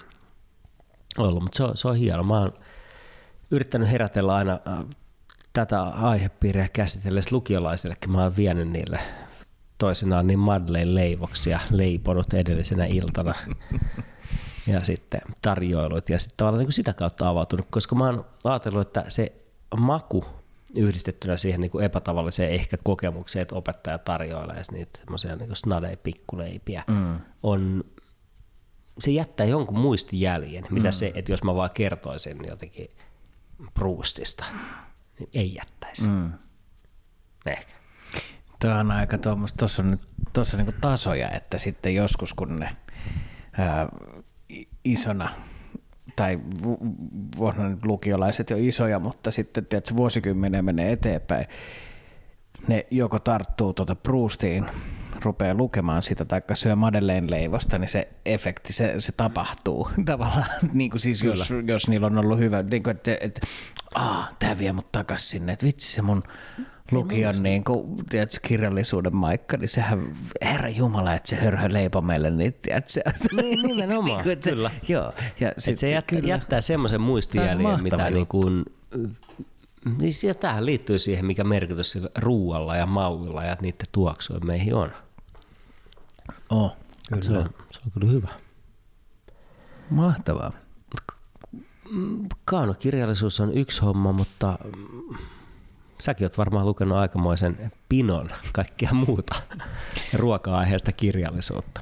ollut, mutta se on, se on hieno. Mä oon yrittänyt herätellä aina äh, tätä aihepiiriä käsitellessä lukiolaisillekin. Mä oon vienyt niille toisinaan niin Madeleine leivoksia leiponut edellisenä iltana. ja sitten tarjoilut ja sitten tavallaan niin kuin sitä kautta avautunut, koska mä oon ajatellut, että se maku yhdistettynä siihen niin kuin epätavalliseen ehkä kokemukseen, että opettaja tarjoilee niitä semmoisia niin snadeja pikkuleipiä, mm. on se jättää jonkun muistijäljen, mitä mm. se, että jos mä vaan kertoisin jotenkin Proustista, niin ei jättäisi. Mm. Ehkä. Tuo on aika tuommoista, tuossa on nyt tuossa niinku tasoja, että sitten joskus kun ne ää, isona tai vu- vuonna nyt lukiolaiset jo isoja, mutta sitten tiedätkö, vuosikymmenen menee eteenpäin, ne joko tarttuu tuota Proustiin, rupeaa lukemaan sitä, tai syö Madeleine leivosta, niin se efekti, se, se tapahtuu tavallaan, niin kuin siis jos, jos niillä on ollut hyvä, niin kuin, että, että aah, tämä vie mut takas sinne, että vitsi se mun lukion niin kuin, tiedätkö, kirjallisuuden maikka, niin sehän, herra jumala, että se hörhö leipoi meille niitä, tiedätkö? Niin, nimenomaan, kuin, että se- kyllä. Joo, ja Et se jättää, jättää semmoisen muistijäljen, Tämä on mitä mahtava niin kuin, niin tähän liittyy siihen, mikä merkitys sillä ruualla ja mauilla ja niiden tuoksuilla meihin on. Oh, Se on, se on kyllä hyvä. Mahtavaa. Kaanokirjallisuus on yksi homma, mutta säkin oot varmaan lukenut aikamoisen pinon kaikkea muuta ruoka-aiheesta kirjallisuutta.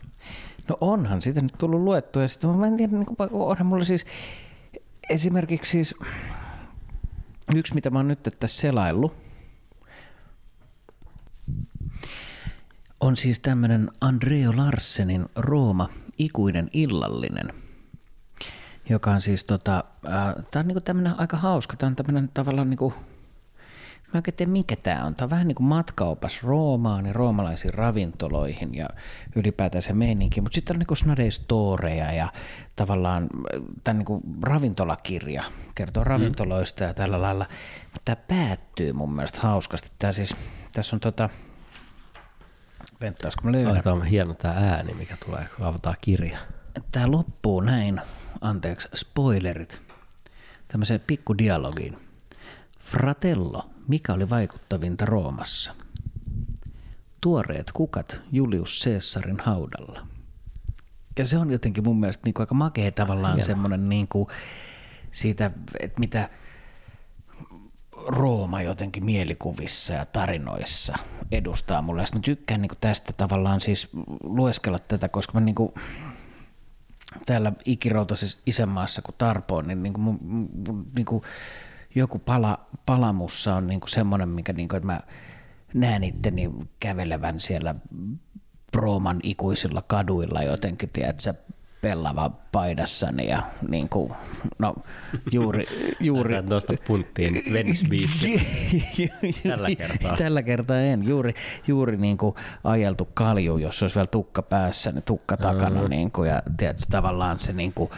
No onhan sitä nyt tullut luettua ja sitten mä en tiedä, niin kuin, onhan mulla siis esimerkiksi siis yksi, mitä mä oon nyt tässä selaillut, on siis tämmönen Andreo Larsenin Rooma, ikuinen illallinen, joka on siis tota, äh, tää on niinku tämmönen aika hauska, tää on tämmönen tavallaan niinku, Mä en tiedä, mikä tämä on. Tämä on vähän niin kuin matkaopas Roomaan ja roomalaisiin ravintoloihin ja ylipäätään se meininki. Mutta sitten on niin kuin snade storeja ja tavallaan tämä niin kuin ravintolakirja kertoo ravintoloista ja tällä lailla. Mutta tämä päättyy mun mielestä hauskasti. Tämä siis, tässä on tota, Venttaisko mä löydän? Tämä on hieno tämä ääni, mikä tulee, kun avataan kirja. Tämä loppuu näin, anteeksi, spoilerit, tämmöiseen pikkudialogiin. Fratello, mikä oli vaikuttavinta Roomassa? Tuoreet kukat Julius Caesarin haudalla. Ja se on jotenkin mun mielestä niin kuin aika makea tavallaan semmoinen niin kuin siitä, että mitä Rooma jotenkin mielikuvissa ja tarinoissa edustaa mulle. Ja sit mä tykkään niin tästä tavallaan siis lueskella tätä, koska mä niin kuin, täällä ikiroutasessa isänmaassa kun tarpoon, niin, niin kuin, niin kuin joku pala, palamussa on niin semmoinen, mikä niin kuin, että mä näen itteni kävelevän siellä Rooman ikuisilla kaduilla jotenkin, tiedätkö, pellava paidassani ja niin kuin, no juuri, juuri, Sä nosta punttiin Venice Beach. Tällä kertaa. Tällä kertaa en. Juuri, juuri niin kuin ajeltu kalju, jos olisi vielä tukka päässä, niin tukka takana. Mm. Niin kuin, ja tiedätkö, tavallaan se niin kuin,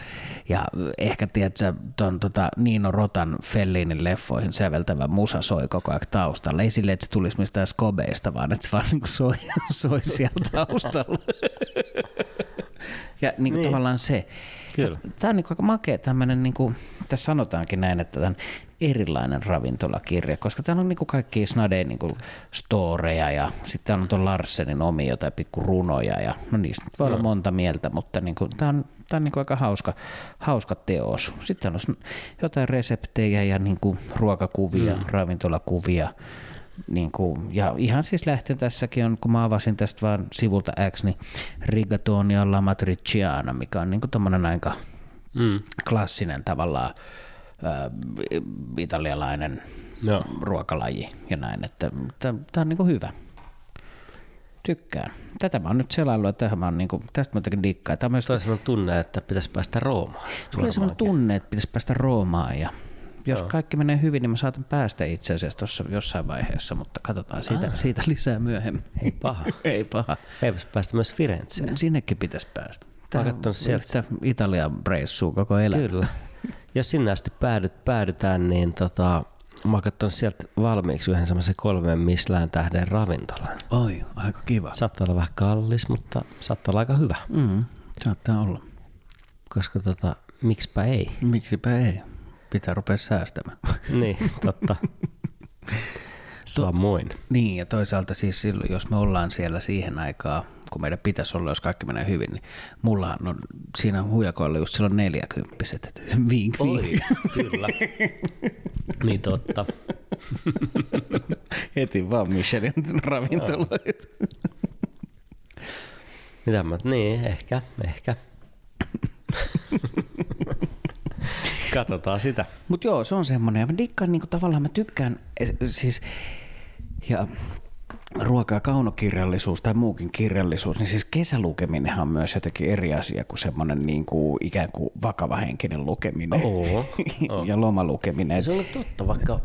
ja ehkä tiedätkö, ton, tota, Niino Rotan Fellinin leffoihin säveltävä musa soi koko ajan taustalla. Ei silleen, että se tulisi mistään skobeista, vaan että se vaan niin kuin soi, soi siellä taustalla. Ja niin kuin niin. tavallaan se. Kyllä. Tämä on niin aika makea tämmöinen, niin kuin, tässä sanotaankin näin, että tämä on erilainen ravintolakirja, koska täällä on niin kuin kaikki Snadeen niin storeja ja sitten täällä on tuon Larsenin omia jotain pikku runoja ja no niistä voi olla monta mieltä, mutta niin kuin, tämä on, tämä on niin kuin aika hauska, hauska teos. Sitten on jotain reseptejä ja niin kuin ruokakuvia, mm. ravintolakuvia, niin kuin, ja ihan siis lähtien tässäkin on, kun mä avasin tästä vaan sivulta X, niin Rigatonia La Matriciana, mikä on niin kuin aika Mm. klassinen tavallaan ää, italialainen Joo. ruokalaji ja näin, että tämä on niin kuin hyvä. Tykkään. Tätä mä oon nyt selaillut, että tähän mä oon niin kuin, tästä mä jotenkin dikkaan. Tämä on myös Tulee sellainen tunne, että pitäisi päästä Roomaan. Tulee sellainen tunne, että pitäisi päästä Roomaan ja jos Joo. kaikki menee hyvin, niin mä saatan päästä itse asiassa tuossa jossain vaiheessa, mutta katsotaan siitä, siitä lisää myöhemmin. Ei paha. Ei paha. Eipäs päästä myös Firenzeen. Sinnekin pitäisi päästä. Mä oon katsonut sieltä. Italian reissua koko elämä. Kyllä. Jos sinne asti päädyt, päädytään, niin tota, mä oon sieltä valmiiksi yhden semmoisen kolmen Michelin tähden ravintolan. Oi, aika kiva. Saattaa olla vähän kallis, mutta saattaa olla aika hyvä. Mm, saattaa olla. Koska tota, miksipä ei. Miksipä ei? Pitää rupea säästämään. Niin, totta. Samoin. Niin, ja toisaalta siis silloin, jos me ollaan siellä siihen aikaan, kun meidän pitäisi olla, jos kaikki menee hyvin, niin mullahan on siinä hujakoilla just silloin neljäkymppiset, vink, vink. kyllä. niin totta. Heti vaan Michelin ravintoloita. Mitä mä, niin, ehkä, ehkä. Katsotaan sitä. Mutta joo, se on semmoinen. Ja mä dikkaan niinku, tavallaan, mä tykkään siis, ja ruoka- ja kaunokirjallisuus tai muukin kirjallisuus, niin siis kesälukeminenhan on myös jotenkin eri asia kuin semmoinen niin kuin ikään kuin vakava henkinen lukeminen oo. ja lomalukeminen. Se on totta, vaikka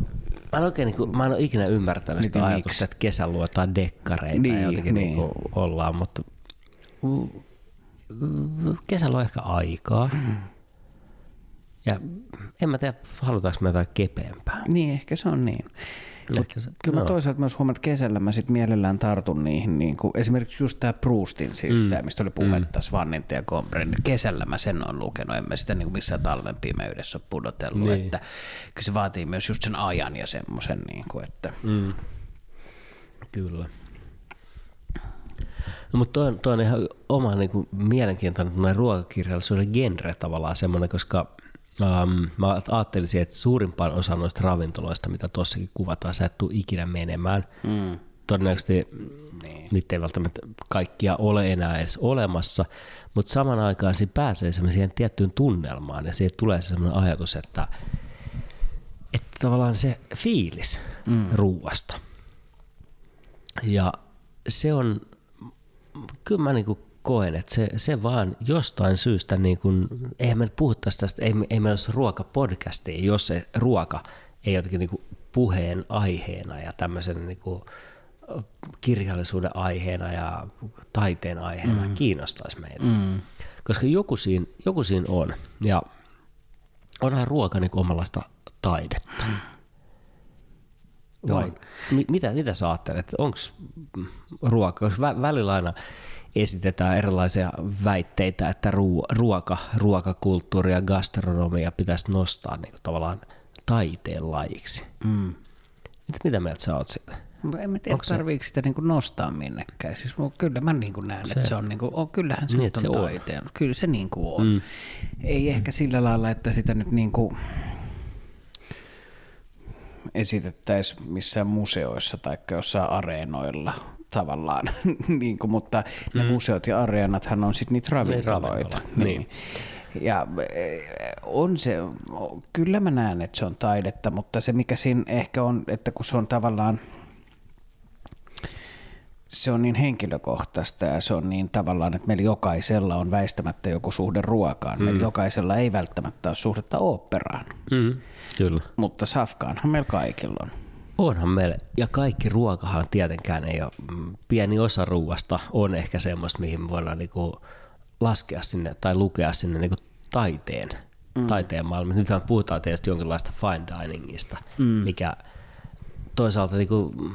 mä en, oikein, niin kuin, mä en ole ikinä ymmärtänyt sitä Miten, ajatusta, miksi? että kesällä luetaan dekkareita Niin, ja jotenkin niin. niin. Ollaan, mutta kesällä on ehkä aikaa. Ja en mä tiedä, halutaanko me jotain kepeämpää. Niin, ehkä se on niin. Ehkä se- kyllä mä no. toisaalta myös huomaan, että kesällä mä sit mielellään tartun niihin, niin kuin, esimerkiksi just tämä Proustin, siis mm. tämä, mistä oli puhetta, mm. Svanninta ja Gombren, niin kesällä mä sen on lukenut, en mä sitä niin kuin missään talven pimeydessä ole pudotellut, Niin. että kyllä se vaatii myös just sen ajan ja semmoisen, niin kuin, että Mm. Kyllä. No, mutta toi on, toi on ihan oma niin kuin, mielenkiintoinen ruokakirjallisuuden genre tavallaan semmoinen, koska um, mä ajattelisin, että suurimpaan osa noista ravintoloista, mitä tuossakin kuvataan, sä et tuu ikinä menemään. Mm. Todennäköisesti niin. niitä ei välttämättä kaikkia ole enää edes olemassa, mutta saman aikaan siinä pääsee semmoiseen tiettyyn tunnelmaan ja siitä tulee se semmoinen ajatus, että, että tavallaan se fiilis mm. ruuasta. Ja se on, kyllä mä niinku koen, että se, se vaan jostain syystä, niin kuin, eihän me puhuttaisi tästä, ei, ei meillä olisi ruokapodcastia, jos se ruoka ei jotenkin niinku puheen aiheena ja tämmöisen niinku kirjallisuuden aiheena ja taiteen aiheena mm. kiinnostaisi meitä. Mm. Koska joku siinä, joku siinä on. Ja onhan ruoka niin omanlaista taidetta. Vai mi- mitä, mitä sä ajattelet? Onko ruoka, koska vä- välillä aina esitetään erilaisia väitteitä, että ruo- ruoka, ruokakulttuuri ja gastronomia pitäisi nostaa niin kuin tavallaan taiteen lajiksi. mm. Mitä, mitä mieltä sä oot siitä? en mä tiedä, Onko se- tarviiko sitä niin kuin nostaa minnekään. Siis kyllä mä niin kuin näen, se. että se on, niin kuin, oh, kyllähän se, Niin, on se on. taiteen. Kyllä se niin kuin on. Mm. Ei ehkä sillä lailla, että sitä nyt niin kuin esitettäisiin missään museoissa tai jossain areenoilla tavallaan, niin kuin, mutta mm. ne museot ja areenathan on sitten niitä ravintoloita. ravintola, niin. Ja eh, on se, kyllä mä näen, että se on taidetta, mutta se mikä siinä ehkä on, että kun se on tavallaan, se on niin henkilökohtaista ja se on niin tavallaan, että meillä jokaisella on väistämättä joku suhde ruokaan. Mm. Meillä jokaisella ei välttämättä ole suhdetta oopperaan, Mm. Kyllä. mutta safkaanhan meillä kaikilla on. Onhan meillä, ja kaikki ruokahan tietenkään ei ole, mm, pieni osa ruuasta on ehkä semmoista, mihin me voidaan niinku laskea sinne tai lukea sinne niinku taiteen, mm. taiteen maailmaan. Nythän puhutaan tietysti jonkinlaista fine diningista, mm. mikä toisaalta niinku, mm,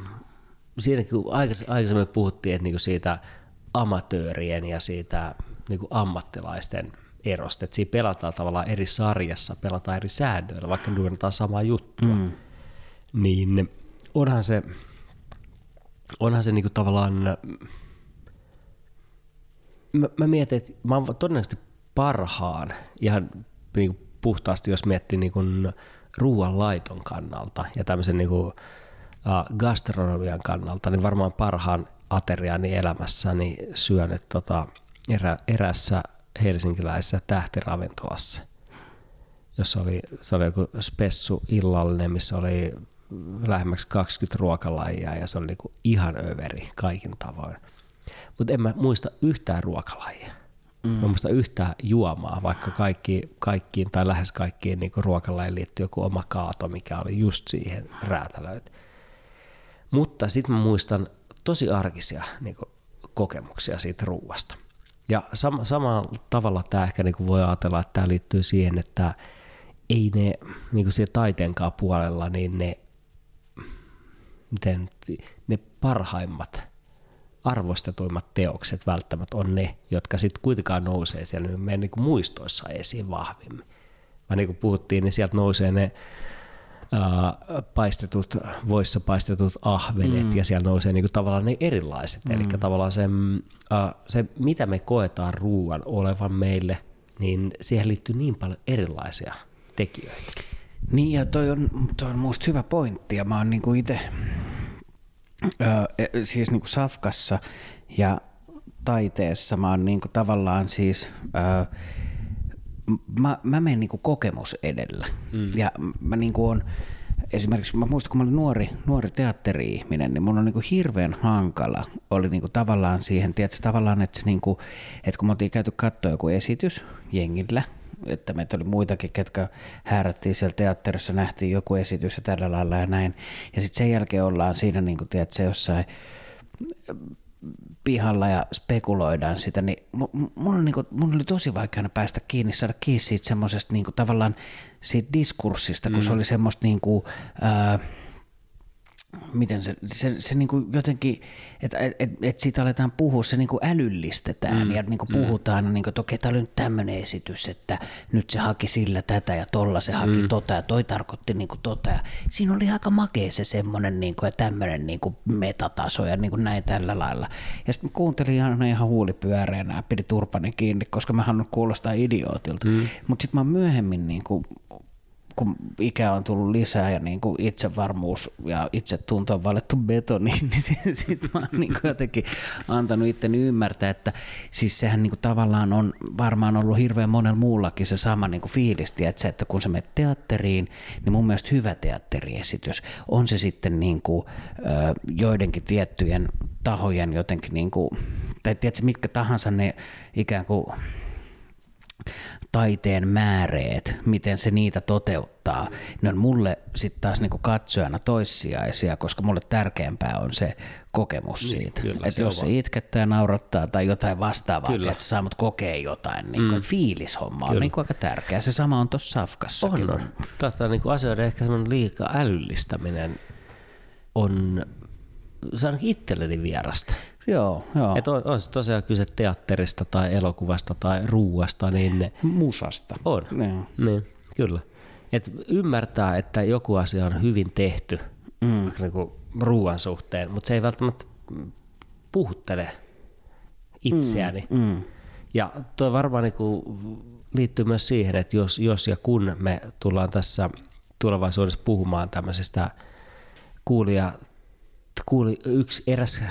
siinäkin kun aikais- aikaisemmin puhuttiin että niinku siitä amatöörien ja siitä niinku ammattilaisten erosta, että siinä pelataan tavallaan eri sarjassa, pelataan eri säännöillä, vaikka duunataan samaa juttua. Mm niin onhan se, onhan se niinku tavallaan, mä, mä mietin, että mä oon todennäköisesti parhaan ihan niinku puhtaasti, jos miettii niinku ruoanlaiton kannalta ja tämmöisen niinku, gastronomian kannalta, niin varmaan parhaan ateriani elämässäni syönyt tota, erä, erässä helsinkiläisessä tähtiravintolassa, jossa oli, se oli joku spessu illallinen, missä oli lähemmäksi 20 ruokalajia ja se oli niinku ihan överi kaikin tavoin. Mutta en mä muista yhtään ruokalajia. Mm. Mä muista yhtään juomaa, vaikka kaikki, kaikkiin tai lähes kaikkiin niin ruokalajiin liittyy joku oma kaato, mikä oli just siihen räätälöity. Mutta sitten mä muistan tosi arkisia niin kokemuksia siitä ruuasta. Ja sam- samalla tavalla tämä ehkä niin voi ajatella, että tämä liittyy siihen, että ei ne niin kuin taiteenkaan puolella, niin ne, miten, ne parhaimmat, arvostetuimmat teokset välttämättä on ne, jotka sitten kuitenkaan nousee siellä meidän niin kuin muistoissa esiin vahvimmin. Vaan niin kuin puhuttiin, niin sieltä nousee ne paistetut, voissa paistetut ahvenet mm. ja siellä nousee niinku tavallaan ne erilaiset. Mm. Eli tavallaan se, uh, se, mitä me koetaan ruoan olevan meille, niin siihen liittyy niin paljon erilaisia tekijöitä. Niin ja toi on, toi on musta hyvä pointti ja mä oon niinku itse uh, siis niinku safkassa ja taiteessa mä oon niinku tavallaan siis uh, mä, mä menen niinku kokemus edellä. Mm. Ja mä niinku on, esimerkiksi mä muistan, kun mä olin nuori, nuori teatteri-ihminen, niin mun on niinku hirveän hankala oli niinku tavallaan siihen, tiedätkö, tavallaan, että, se niinku, että kun me oltiin käyty katsoa joku esitys jengillä, että meitä oli muitakin, ketkä häärättiin siellä teatterissa, nähtiin joku esitys ja tällä lailla ja näin. Ja sitten sen jälkeen ollaan siinä, niin kuin, tiedätkö, jossain pihalla ja spekuloidaan sitä, niin mun, on, niin kuin, mun oli tosi vaikea päästä kiinni, saada kiinni siitä semmoisesta niin tavallaan siitä diskurssista, kun mm. se oli semmoista niin kuin, ää, miten se, se, se niin kuin jotenkin, että et, et, et siitä aletaan puhua, se niin kuin älyllistetään mm. ja niin kuin mm. puhutaan, niin kuin, että okei, tämä oli nyt tämmöinen esitys, että nyt se haki sillä tätä ja tolla se haki mm. tota ja toi tarkoitti niin kuin tota. Ja siinä oli aika makea se semmoinen niin kuin, ja tämmöinen niin kuin metataso ja niin kuin näin tällä lailla. Ja sitten kuuntelin aina ihan huulipyöreänä ja pidi turpani kiinni, koska mä halunnut kuulostaa idiootilta. Mm. Mutta sitten mä myöhemmin niin kuin kun ikä on tullut lisää ja niin kuin itsevarmuus ja itsetunto on valettu betoniin, niin sitten sit mä oon niin kuin jotenkin antanut itteni ymmärtää, että siis sehän niin kuin tavallaan on varmaan ollut hirveän monella muullakin se sama niin kuin fiilis, että, että kun sä menet teatteriin, niin mun mielestä hyvä teatteriesitys. On se sitten niin kuin, joidenkin tiettyjen tahojen jotenkin, niin kuin, tai tiedätkö, mitkä tahansa ne ikään kuin taiteen määreet, miten se niitä toteuttaa, ne on mulle sitten taas niinku katsojana toissijaisia, koska mulle tärkeämpää on se kokemus niin, siitä. Kyllä, että jos se itkettää ja naurattaa tai jotain vastaavaa, kyllä. että sä mut kokea jotain, niin mm. fiilishomma on niin aika tärkeä. Se sama on tuossa Safkassa. On, on. Totta, niin asioiden ehkä liikaa älyllistäminen on, se on itselleni vierasta. Joo, joo. Et on, on se tosiaan kyse teatterista tai elokuvasta tai ruuasta. Niin Musasta. On, niin. niin kyllä. Et ymmärtää, että joku asia on hyvin tehty mm. niin kuin ruuan suhteen, mutta se ei välttämättä puhuttele itseäni. Mm. Mm. Ja tuo varmaan niin kuin liittyy myös siihen, että jos, jos ja kun me tullaan tässä tulevaisuudessa puhumaan tämmöisestä kuulija kuuli, yksi eräs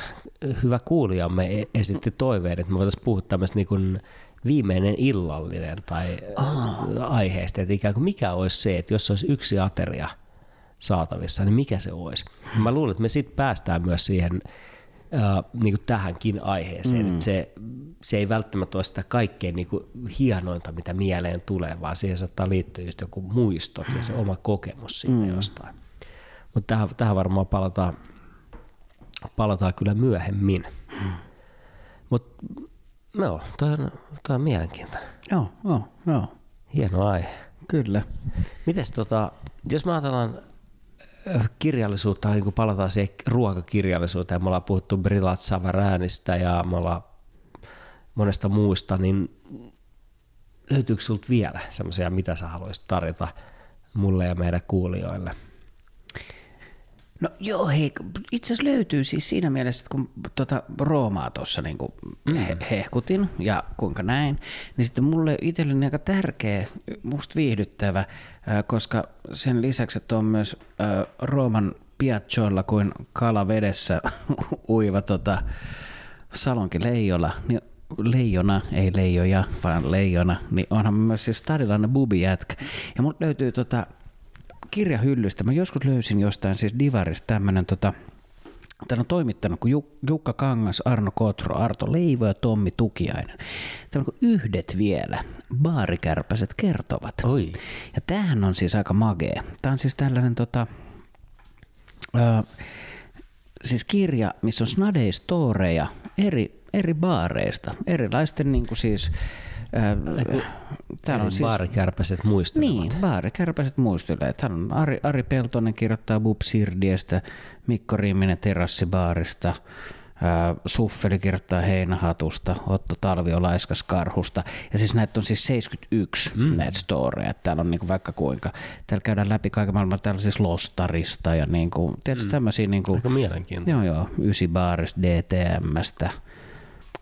hyvä kuulijamme e- esitti toiveen, että me voitaisiin puhua tämmöistä niin kuin viimeinen illallinen tai oh. aiheesta, että ikään kuin mikä olisi se, että jos olisi yksi ateria saatavissa, niin mikä se olisi. Mä luulen, että me sitten päästään myös siihen äh, niin kuin tähänkin aiheeseen. Mm. Se, se ei välttämättä ole sitä kaikkein niin kuin hienointa, mitä mieleen tulee, vaan siihen saattaa liittyä just joku muistot ja se oma kokemus siitä mm. jostain. Mutta tähän, tähän varmaan palataan palataan kyllä myöhemmin. Hmm. Mutta no, toi on, on mielenkiintoinen. Joo, joo, joo. Hieno aihe. Kyllä. Mites tota, jos me ajatellaan äh, kirjallisuutta, niin kun palataan siihen ruokakirjallisuuteen, me ollaan puhuttu Brillat Savaräänistä ja me ollaan monesta muusta, niin löytyykö sinulta vielä semmoisia, mitä sä haluaisit tarjota mulle ja meidän kuulijoille? No joo, hei, itse asiassa löytyy siis siinä mielessä, että kun tuota Roomaa tuossa niin mm. he, hehkutin ja kuinka näin, niin sitten mulle itselleni aika tärkeä, musta viihdyttävä, koska sen lisäksi, että on myös Rooman piatsoilla kuin kala vedessä uiva tota, Salonki Leijona, niin leijona, ei leijoja, vaan leijona, niin onhan myös siis stadilainen bubi jätkä. Ja mut löytyy tota kirjahyllystä, mä joskus löysin jostain siis Divarista tämmönen tota, Täällä on toimittanut kuin Jukka Kangas, Arno Kotro, Arto Leivo ja Tommi Tukiainen. Tämä on yhdet vielä, baarikärpäset kertovat. Oi. Ja tämähän on siis aika magee. Tämä on siis tällainen tota, ö, siis kirja, missä on snadeistoreja eri, eri baareista, erilaisten niin kuin siis Täällä on siis, baarikärpäset muistelevat. Niin, baarikärpäset muistelevat. Täällä on Ari, Ari Peltonen kirjoittaa Bubsirdiestä, Mikko Riiminen Terassibaarista, Suffeli kirjoittaa Heinähatusta, Otto Talvio Laiskas Karhusta. Ja siis näitä on siis 71 mm. näitä storeja. Täällä on niinku vaikka kuinka. Täällä käydään läpi kaiken maailman. Täällä on siis Lostarista ja niinku, tietysti mm. tämmöisiä. Niinku, Aika mielenkiintoista. Joo, joo. Ysi Baarista, DTMstä,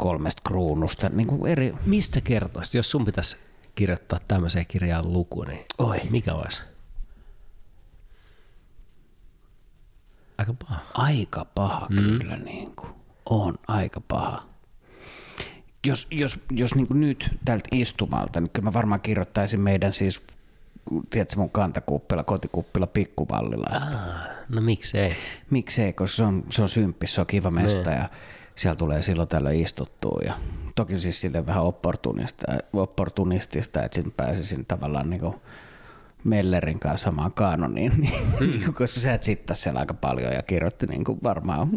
kolmesta kruunusta. Niinku eri... Mistä kertoisit, jos sun pitäisi kirjoittaa tämmöiseen kirjaan luku, niin Oi. mikä olisi? Aika paha. Aika paha mm. kyllä. Niin kuin. On aika paha. Jos, jos, jos niin nyt tältä istumalta, niin kyllä mä varmaan kirjoittaisin meidän siis tiedätkö mun kantakuppila, kotikuppila pikkuvallilaista. Ah, no miksei? Miksei, koska se on, se on symppis, se on kiva mesta ne. ja siellä tulee silloin tällöin istuttua. Ja toki siis sille vähän opportunista, opportunistista, että sitten pääsisin tavallaan niin kuin Mellerin kanssa samaan kaanoniin, niin, mm. koska sä et sittaa siellä aika paljon ja kirjoitti niin kuin varmaan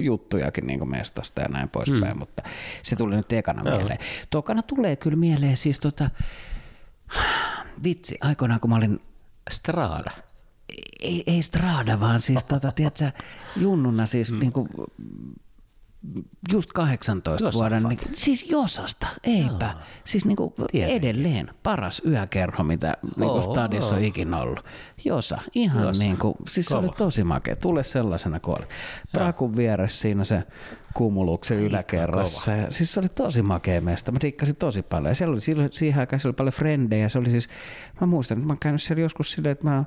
juttujakin niin kuin mestasta ja näin poispäin, mm. mutta se tuli nyt ekana Joo. mieleen. Tokana tulee kyllä mieleen siis tota, vitsi, aikoinaan kun mä olin Strada. Ei, ei Strada, vaan siis tota, tiedätkö, junnuna siis mm. niin kuin, just 18 Josafat. vuoden, niin, siis Josasta, eipä. Joo. Siis niin kuin edelleen paras yökerho, mitä niin kuin stadissa on ikinä ollut. Josa, ihan Josa. niin kuin, siis Kova. se oli tosi makea. Tule sellaisena kuin oli. Prakun vieressä siinä se kumuluksen yläkerrassa. Ja, siis se oli tosi makea mesta. Mä rikkasin tosi paljon. Ja siellä oli, siihen aikaan siellä oli paljon frendejä. Se oli siis, mä muistan, että mä oon käynyt siellä joskus silleen, että mä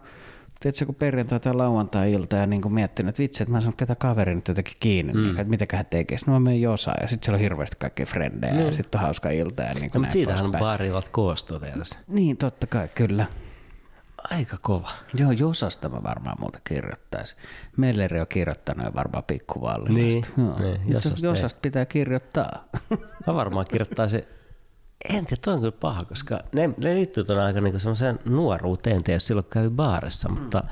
tiedätkö, kun perjantai tai lauantai-ilta ja niin miettinyt, että vitsi, että mä sanon, ketä kaveri nyt jotenkin kiinni, mm. niin, että mitäköhän tekee. No mä menen jossain ja sitten siellä on hirveästi kaikkia frendejä mm. ja sitten on hauska ilta ja niin no, mutta siitähän baarivat koostuu tietysti. Niin, totta kai, kyllä. Aika kova. Joo, Josasta mä varmaan muuta kirjoittaisin. Melleri on kirjoittanut jo varmaan pikkuvallista. Niin, Joo. niin Josasta, Josasta pitää kirjoittaa. Mä varmaan kirjoittaisin en tiedä, toi on kyllä paha, koska ne, ne liittyy tuon aika niin semmoiseen nuoruuteen, jos silloin käy baarissa, mm. mutta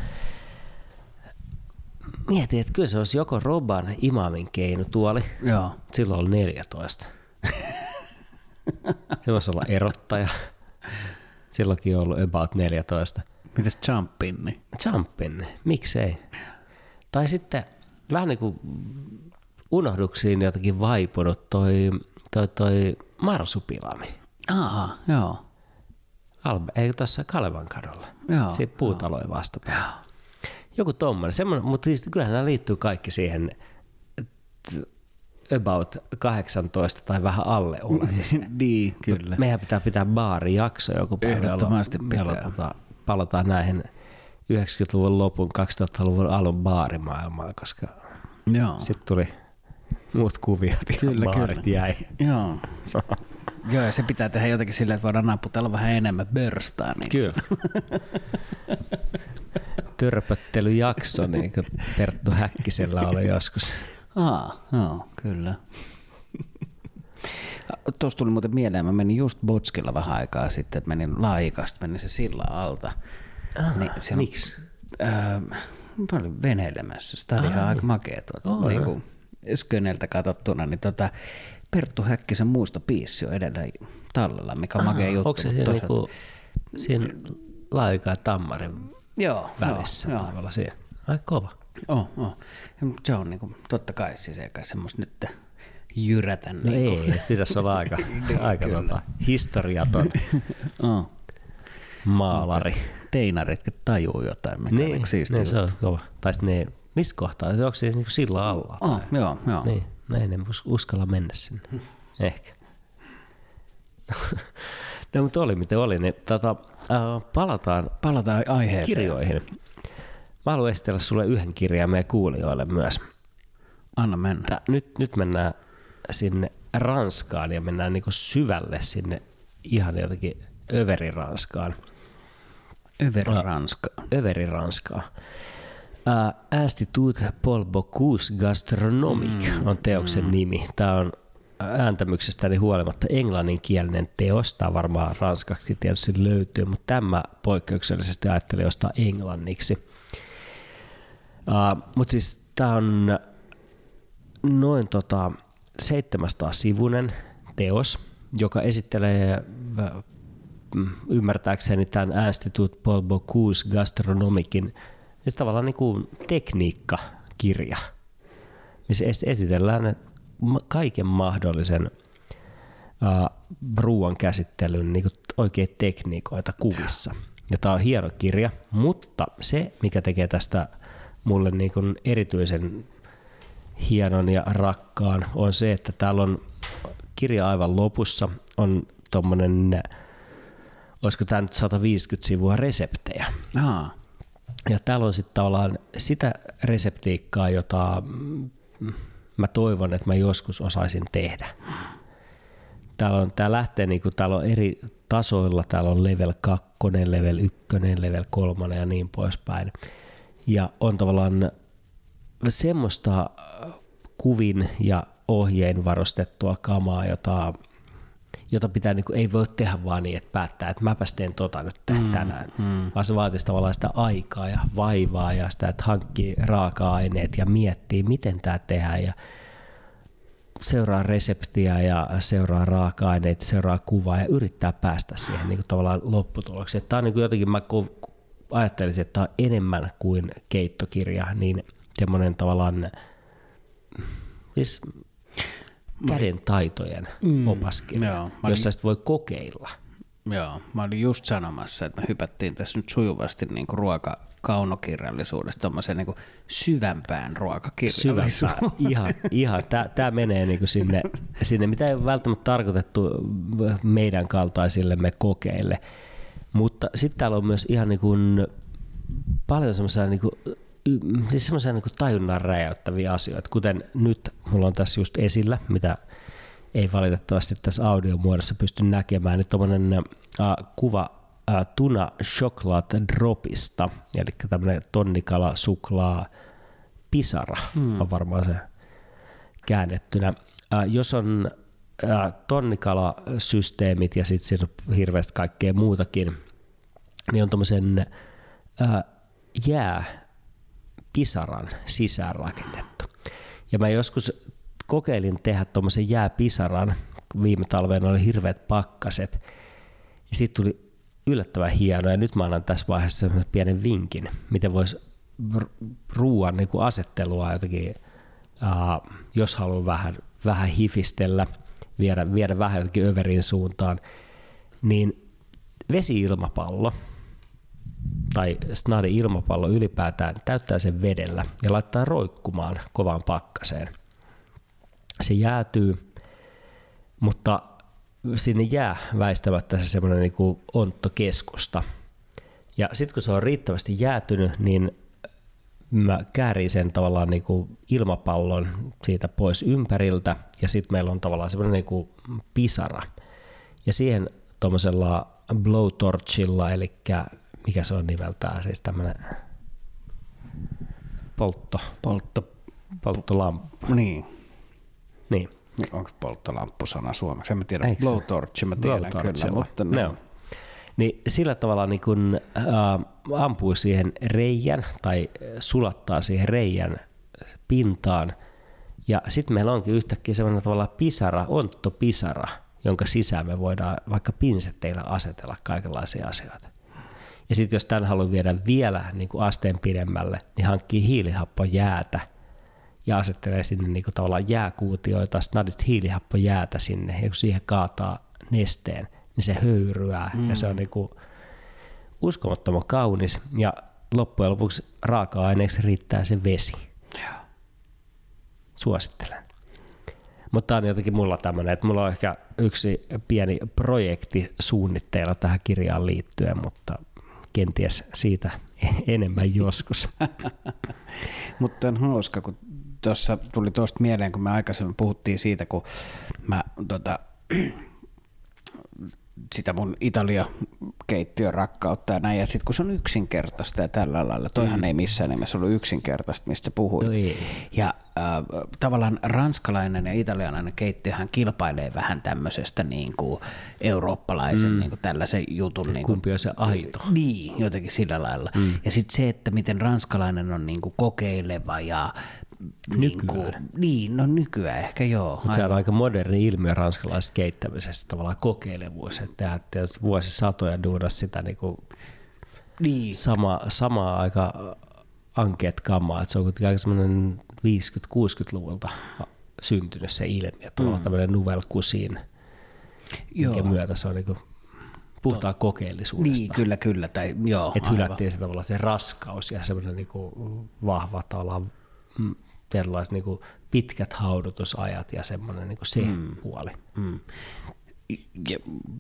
mietin, että kyllä se olisi joko Roban imamin tuoli. Joo. Silloin oli 14. se voisi olla erottaja. Silloinkin on ollut about 14. Mitäs Jumpinni? Jumpinni, miksei. Tai sitten vähän niin kuin unohduksiin jotenkin vaipunut toi, toi, toi marsupilami. Aa, joo. Albe, ei tuossa Kalevan kadulla. Joo. Siitä puutaloja vastapäin. Joku tommonen. Semmoinen, mutta siis kyllähän nämä liittyy kaikki siihen about 18 tai vähän alle olemiseen. niin, kyllä. Meidän pitää pitää baarijakso joku päivä. Ehdottomasti pitää. Tota, palataan näihin 90-luvun lopun, 2000-luvun alun baarimaailmaan, koska Joo. sitten tuli muut kuviot ja kyllä, baarit kyllä. jäi. Joo. Joo, ja se pitää tehdä jotenkin silleen, että voidaan naputella vähän enemmän börstaa. Niin. Kyllä. Törpöttelyjakso, niin kuin Perttu Häkkisellä oli joskus. Aa, joo, kyllä. Tuossa tuli muuten mieleen, mä menin just Botskilla vähän aikaa sitten, että menin laikasta, menin se sillä alta. Ah, niin, miksi? Öö, mä olin veneilemässä, sitä oli ah, ihan niin. aika makea tuolta, oh, niin kuin Sköneltä katsottuna, niin tota, Perttu Häkkisen muistopiissi on edelleen tallella, mikä on makea juttu. Onko se siinä, niinku, siinä Laika Tammarin joo, välissä joo, joo. siellä? Ai kova. Oh, oh. Se on niinku, totta kai siis eikä semmoista nyt jyrätä. No niinku. ei, pitäisi olla aika, niin, aika tota, historiaton oh. maalari. Teinaritkin tajuu jotain, mikä niin, niin, niin se on kova. Tai ne, missä kohtaa? Onko se niinku sillä alla? Oh, joo, joo. Niin. No ei ne uskalla mennä sinne. Ehkä. no mutta oli miten oli. Niin, tota, äh, palataan, palataan aiheeseen. kirjoihin. Mä haluan esitellä sulle yhden kirjan meidän kuulijoille myös. Anna mennä. Tää, nyt, nyt mennään sinne Ranskaan ja mennään niinku syvälle sinne ihan jotenkin överi Ranskaan. Överi Ranska. Överi Ranskaan. Uh, Institut Paul Bocuse Gastronomique mm, on teoksen mm. nimi. Tämä on ääntämyksestäni huolimatta englanninkielinen teos. Tämä varmaan ranskaksi tietysti löytyy, mutta tämä poikkeuksellisesti ajattelin ostaa englanniksi. Uh, mutta siis tämä on noin tota 700 sivunen teos, joka esittelee ymmärtääkseni tämän Institut Paul Bocuse Gastronomikin siis tavallaan niin kuin tekniikkakirja, missä esitellään kaiken mahdollisen uh, ruoan käsittelyn niin kuin oikein tekniikoita kuvissa. Ja tämä on hieno kirja, mutta se, mikä tekee tästä mulle niin kuin erityisen hienon ja rakkaan, on se, että täällä on kirja aivan lopussa on tuommoinen, olisiko tämä nyt 150 sivua reseptejä. Aa. Ja täällä on sitten tavallaan sitä reseptiikkaa, jota mä toivon, että mä joskus osaisin tehdä. Täällä, on, tää lähtee, niinku, täällä on eri tasoilla, täällä on level 2, level 1, level 3 ja niin poispäin. Ja on tavallaan semmoista kuvin ja ohjein varustettua kamaa, jota jota pitää, niin kuin, ei voi tehdä vaan niin, että päättää, että mäpäs teen tota nyt mm, tänään, mm. vaan se vaatisi tavallaan sitä aikaa ja vaivaa ja sitä, että hankkii raaka-aineet ja miettii, miten tämä tehdään ja seuraa reseptiä ja seuraa raaka-aineita, seuraa kuvaa ja yrittää päästä siihen niin kuin tavallaan lopputulokseen. Tämä on niin kuin jotenkin, mä ajattelisin, että tämä on enemmän kuin keittokirja, niin semmoinen tavallaan, siis käden taitojen mm, opaskirja, joo, olin, jossa sitten voi kokeilla. Joo, mä olin just sanomassa, että me hypättiin tässä nyt sujuvasti niin kuin ruoka kaunokirjallisuudesta tuommoiseen niin syvämpään ruokakirjallisuuteen. Syvämpään, ihan, ihan. Tämä menee niin kuin sinne, sinne, mitä ei ole välttämättä tarkoitettu meidän kaltaisillemme kokeille. Mutta sitten täällä on myös ihan niin kuin paljon semmoisia niin kuin siis semmoisia niin tajunnan räjäyttäviä asioita, kuten nyt mulla on tässä just esillä, mitä ei valitettavasti tässä audiomuodossa pysty näkemään, niin tuommoinen äh, kuva äh, tuna chocolate dropista, eli tämmöinen tonnikala suklaa pisara hmm. on varmaan se käännettynä. Äh, jos on äh, tonnikalasysteemit ja sitten siinä on hirveästi kaikkea muutakin, niin on tuommoisen äh, jää pisaran sisään rakennettu. Ja mä joskus kokeilin tehdä tuommoisen jääpisaran, viime talvena oli hirveät pakkaset, ja siitä tuli yllättävän hieno, ja nyt mä annan tässä vaiheessa pienen vinkin, miten voisi ruoan niin asettelua jotenkin, uh, jos haluaa vähän, vähän hifistellä, viedä, viedä vähän jotenkin överin suuntaan, niin vesi-ilmapallo – tai snadi ilmapallo ylipäätään täyttää sen vedellä ja laittaa roikkumaan kovaan pakkaseen. Se jäätyy, mutta sinne jää väistämättä se semmoinen niin onttokeskusta. Ja sitten kun se on riittävästi jäätynyt, niin mä käärin sen tavallaan niin kuin ilmapallon siitä pois ympäriltä ja sitten meillä on tavallaan semmoinen niin pisara. Ja siihen tuommoisella blowtorchilla, eli mikä se on nimeltään, siis tämmöinen poltto. Poltto. Polttolamppu. Niin. Niin. Onko polttolamppu sana suomeksi? En mä tiedä. Blowtorch mä tiedän kyllä, mutta no. no. Niin sillä tavalla niin kun, äh, ampuu siihen reijän tai sulattaa siihen reijän pintaan. Ja sitten meillä onkin yhtäkkiä semmoinen tavalla pisara, ontto pisara, jonka sisään me voidaan vaikka pinsetteillä asetella kaikenlaisia asioita. Ja sitten jos tämän haluaa viedä vielä niin kuin asteen pidemmälle, niin hankkii hiilihappojäätä ja asettelee sinne niin kuin tavallaan jääkuutioita, snadista hiilihappojäätä sinne, ja kun siihen kaataa nesteen, niin se höyryää mm. ja se on niin kuin uskomattoman kaunis ja loppujen lopuksi raaka-aineeksi riittää se vesi. Joo. Suosittelen. Mutta tämä on jotenkin mulla tämmöinen, että mulla on ehkä yksi pieni projekti suunnitteilla tähän kirjaan liittyen, mutta kenties siitä enemmän joskus. Mutta on hauska, kun tuossa tuli tuosta mieleen, kun me aikaisemmin puhuttiin siitä, kun mä tota, sitä mun Italia-keittiön rakkautta ja näin. Ja sitten kun se on yksinkertaista ja tällä lailla, toihan mm. ei missään nimessä ollut yksinkertaista, mistä puhuit. No ei. Ja äh, tavallaan ranskalainen ja italialainen keittiöhän kilpailee vähän tämmöisestä niin kuin eurooppalaisen mm. niin kuin tällaisen jutun. Niin kuin, Kumpi on se aito? Niin, jotenkin sillä lailla. Mm. Ja sitten se, että miten ranskalainen on niin kuin kokeileva ja niin, kuin, niin, no nykyään ehkä joo. Mutta se on aika moderni ilmiö ranskalaisessa keittämisessä, tavallaan kokeilevuus, että tehdään vuosisatoja duudas sitä niin kuin niin. sama, samaa aika ankeet kammaa, että se on kuitenkin aika semmoinen 50-60-luvulta syntynyt se ilmiö, tavallaan mm. tämmöinen nouvelle Joo. minkä myötä se on niin kuin puhutaan kokeellisuudesta. Niin, kyllä, kyllä. Tai, joo, Että hylättiin se tavallaan se raskaus ja semmoinen niin vahva tavallaan mm, tietynlaiset niin kuin pitkät haudutusajat ja semmoinen niin kuin se mm. puoli. Mm. Ja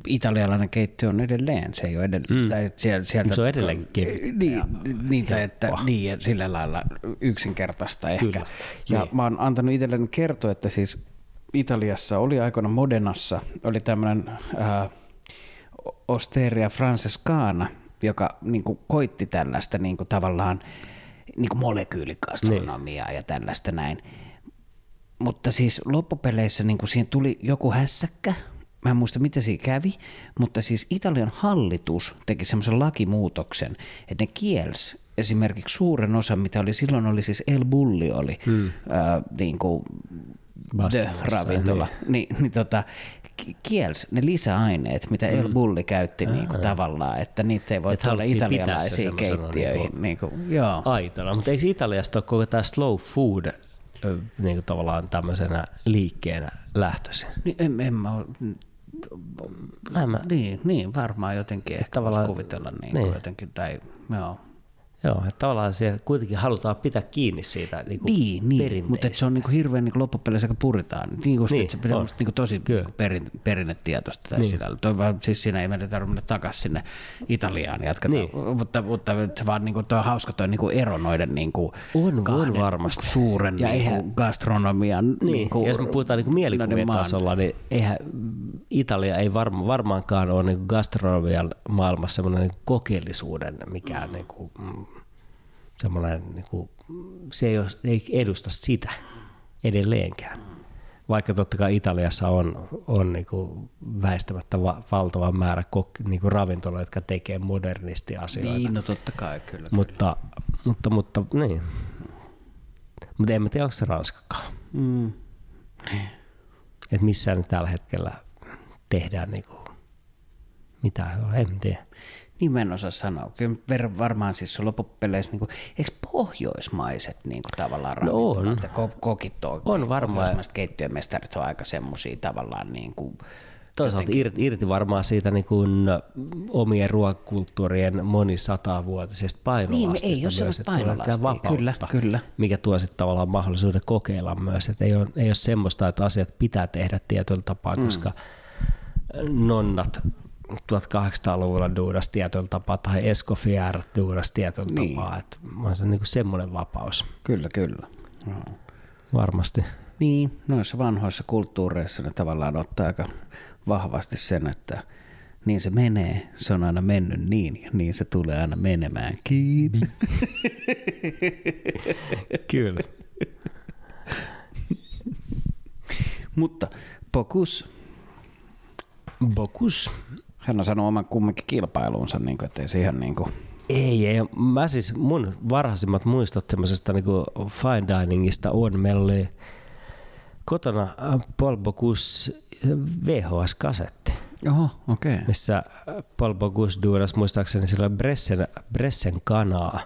italialainen keittiö on edelleen, se ei ole edelleen. Mm. Tai sieltä, sieltä, Se on edelleenkin kevyt. Niin, niin, tai että, niin, ja sillä lailla yksinkertaista ehkä. Kyllä, Ja niin. mä oon antanut itselleni kertoa, että siis Italiassa oli aikoina Modenassa, oli tämmöinen äh, Osteria Francescana, joka niin kuin, koitti tällaista niin kuin, tavallaan niin kuin molekyyligastronomiaa ja tällaista näin. Mutta siis loppupeleissä niin kuin siihen tuli joku hässäkkä, mä en muista mitä siinä kävi, mutta siis Italian hallitus teki semmoisen lakimuutoksen, että ne kielsi esimerkiksi suuren osan, mitä oli silloin oli siis El Bulli oli hmm. ää, niin kuin the ravintola, niin, niin tota, ki- kiels ne lisäaineet, mitä El Bulli käytti niin kuin tavallaan, että niitä ei voi Et tulla italialaisiin semmoisena keittiöihin. niinku- Niin kuin, joo. Aitona, mutta eikö Italiasta ole koko tämä slow food niin kuin tavallaan tämmöisenä liikkeenä lähtöisin? Niin, en, en mä, oo- Mä, mä, niin, niin, varmaan jotenkin ehkä tavallaan- kuvitella niin, niin. niin. jotenkin, tai joo. Joo, että tavallaan siellä kuitenkin halutaan pitää kiinni siitä niin kuin Niin, niin. mutta se on niinku hirveän niinku loppupeleissä aika puritaan. Niin, just, Niin, niin, se pitää on. musta niinku tosi Kyllä. perin, perinnetietoista tai niin. Toi vaan, siis siinä ei meidän tarvitse mennä takaisin sinne Italiaan jatkata. Niin. Niin. Mutta, mutta se vaan niinku, toi on hauska toi niinku ero noiden niinku On, on kahden varmasti. suuren Ja ja eihän- niinku gastronomian Niin, niinku, jos me puhutaan niin maan- mielikuvitasolla, niin eihän Italia ei varma, varmaankaan ole niin gastronomian maailmassa semmoinen niin kokeellisuuden mikään niin kuin, mm, semmoinen, niin kuin, se ei, ole, ei edusta sitä edelleenkään. Vaikka totta kai Italiassa on, on niin kuin väistämättä va- valtava määrä kok- niin kuin ravintoloita, jotka tekee modernisti asioita. Niin, no totta kai kyllä. Mutta, mutta, mutta, niin. Mutta en mä tiedä, onko se Ranskakaan. Mm. Että missään tällä hetkellä tehdään niinku mitä, en tiedä. Niin mä en osaa sanoa. Kyllä varmaan siis loppupeleissä, niin kuin, eikö pohjoismaiset niin kuin, tavallaan No on. ko- kokit on, On varmaan. Pohjoismaiset keittiömestarit on aika semmosia tavallaan niin kuin, Toisaalta irti, irti varmaan siitä niin kuin omien ruokakulttuurien monisatavuotisesta painolastista Niin, ei ole myös, sellaista että painolastia. vapautta, Kyllä, kyllä. mikä tuo sitten tavallaan mahdollisuuden kokeilla myös, että ei ole, ei ole semmoista, että asiat pitää tehdä tietyllä tapaa, mm. koska nonnat 1800-luvulla duudas tietyllä tapaa tai Escoffier duudas tietyllä Niin. tapaa, että on se niin kuin semmoinen vapaus Kyllä, kyllä. No. varmasti. Niin, noissa vanhoissa kulttuureissa ne tavallaan ottaa aika vahvasti sen, että niin se menee, se on aina mennyt niin ja niin se tulee aina menemään kiinni. Kyllä. Mutta Pokus, Bokus. Hän on sanonut oman kumminkin kilpailuunsa, niin kuin, ettei siihen niin kuin, Ei, ei. Mä siis, mun varhaisimmat muistot semmoisesta niinku fine diningista on, meillä oli kotona äh, Paul Bocuse VHS-kasetti, Oho, okei. Okay. missä äh, Paul Bocuse duunas muistaakseni silloin Bressen, Bressen kanaa,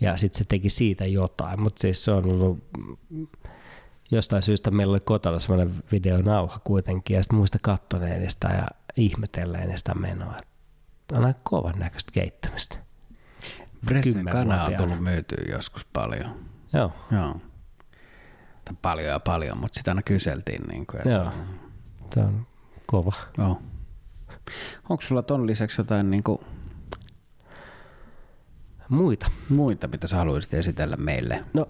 ja sitten se teki siitä jotain, mutta siis se on ollut mm, jostain syystä meillä oli kotona semmoinen videonauha kuitenkin, ja sitten muista kattoneen sitä ja ihmetelleen sitä menoa. On aika kovan näköistä keittämistä. Bressen kana on tullut myytyä joskus paljon. Joo. Joo. Tai paljon ja paljon, mutta sitä aina kyseltiin. Niin kuin, Joo. Se on kova. Se, joo. Onko sulla ton lisäksi jotain niin kuin, Muita. Muita, mitä sä haluaisit esitellä meille? No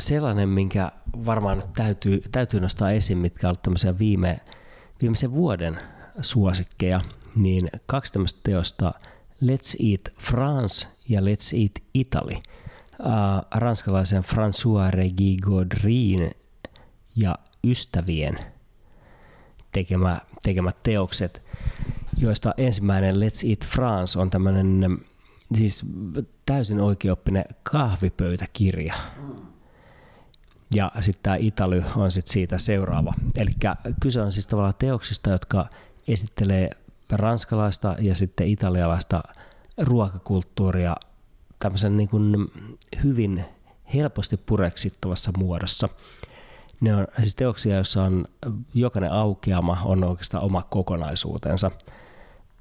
sellainen, minkä varmaan nyt täytyy, täytyy nostaa esiin, mitkä ovat tämmöisiä viime, viimeisen vuoden suosikkeja, niin kaksi tämmöistä teosta Let's Eat France ja Let's Eat Italy. Uh, ranskalaisen François Regi Godrin ja ystävien tekemä, tekemät teokset, joista ensimmäinen Let's Eat France on tämmöinen siis täysin oikeoppinen kahvipöytäkirja. Ja sitten tämä Italy on sitten siitä seuraava. Eli kyse on siis tavallaan teoksista, jotka esittelee ranskalaista ja sitten italialaista ruokakulttuuria tämmöisen niin kuin hyvin helposti pureksittavassa muodossa. Ne on siis teoksia, joissa on jokainen aukeama on oikeastaan oma kokonaisuutensa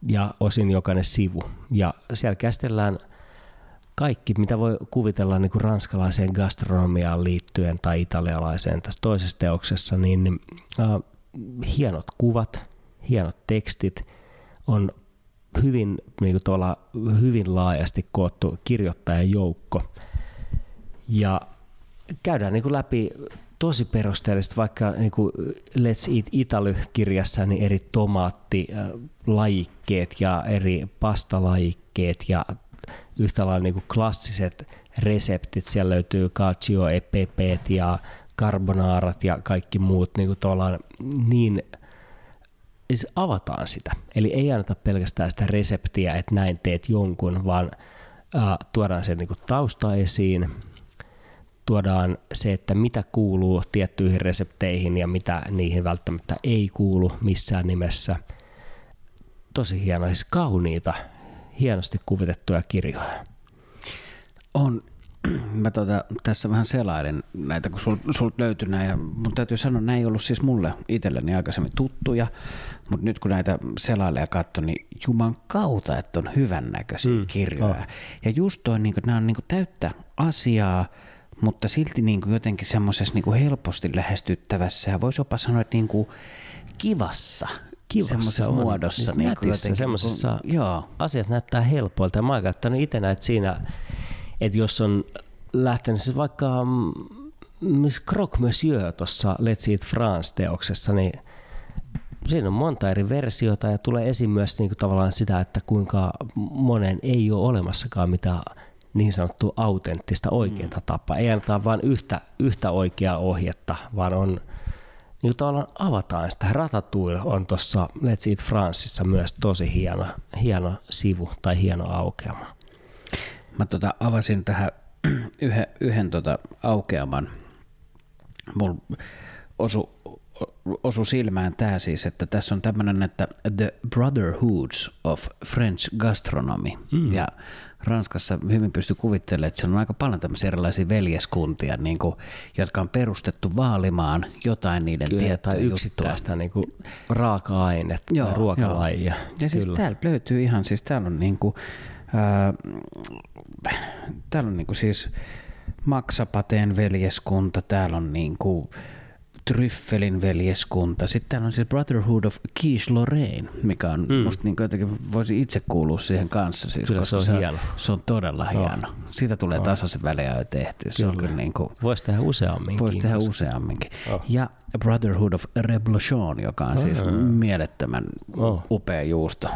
ja osin jokainen sivu. Ja siellä käsitellään kaikki, mitä voi kuvitella niin kuin ranskalaiseen gastronomiaan liittyen tai italialaiseen tässä toisessa teoksessa, niin äh, hienot kuvat, hienot tekstit, on hyvin, niin kuin tuolla, hyvin laajasti koottu kirjoittajajoukko. Ja käydään niin kuin läpi tosi perusteellisesti, vaikka niin kuin Let's Eat Italy-kirjassa niin eri tomaattilajikkeet ja eri pastalajikkeet ja yhtä lailla niin kuin klassiset reseptit. Siellä löytyy cacio e ja carbonaarat ja kaikki muut niin, kuin niin siis avataan sitä. Eli ei anneta pelkästään sitä reseptiä, että näin teet jonkun, vaan äh, tuodaan sen niin kuin tausta esiin, tuodaan se, että mitä kuuluu tiettyihin resepteihin ja mitä niihin välttämättä ei kuulu missään nimessä. Tosi hienoa, siis kauniita, hienosti kuvitettuja kirjoja. On. Mä tota, tässä vähän selailen näitä, kun sul, sulta löytyi näin. Ja mun täytyy sanoa, että nämä ei ollut siis mulle itselleni aikaisemmin tuttuja, mutta nyt kun näitä selailee ja katso, niin juman kautta, että on hyvännäköisiä mm, kirjoja. Oh. Ja just toi, niin kuin, nämä on niin kuin täyttä asiaa, mutta silti niin kuin jotenkin semmoisessa niin kuin helposti lähestyttävässä ja voisi jopa sanoa, että niin kuin kivassa, kivassa on. muodossa. Siis niin nätissä, semmoisessa joo. asiat näyttää helpoilta. Ja mä oon käyttänyt itse näitä siinä, että jos on lähtenyt siis vaikka mm, Miss Croque Monsieur tuossa Let's Eat France-teoksessa, niin siinä on monta eri versiota ja tulee esiin myös niin kuin tavallaan sitä, että kuinka monen ei ole olemassakaan mitään niin sanottua autenttista oikeaa mm. tapaa. Ei anneta vain yhtä, yhtä oikeaa ohjetta, vaan on niin tavallaan avataan sitä. Ratatouille on tuossa Let's Eat Franceissa myös tosi hieno, hieno sivu tai hieno aukeama. Mä tota avasin tähän yhden, yhden tota aukeaman. Mulla osu, osu silmään tämä siis, että tässä on tämmöinen, että The Brotherhoods of French Gastronomy. Mm. Ja Ranskassa hyvin pystyy kuvittelemaan, että siellä on aika paljon tämmöisiä erilaisia veljeskuntia, niin kuin, jotka on perustettu vaalimaan jotain niiden Kyllä, tietoa. Tai yksittäistä niin kuin raaka-ainetta joo, tai ruokalajia. Joo. Ja siis täällä löytyy ihan, siis täällä on niin kuin, äh, täällä on niin kuin siis Maksapateen veljeskunta, täällä on niin kuin, Tryffelin veljeskunta. Sitten täällä on siis Brotherhood of Quiche Lorraine, mikä on mm. musta niin jotenkin voisi itse kuulua siihen kanssa. Siis, kyllä se on se, hieno. Se on todella no. hieno. Siitä tulee no. tasaisen väliä jo tehty. Se kyllä. on niin kuin, voisi tehdä useamminkin. Voisi tehdä useamminkin. Oh. Ja Brotherhood of Revolution, joka on oh. siis mielettömän oh. upea juusto.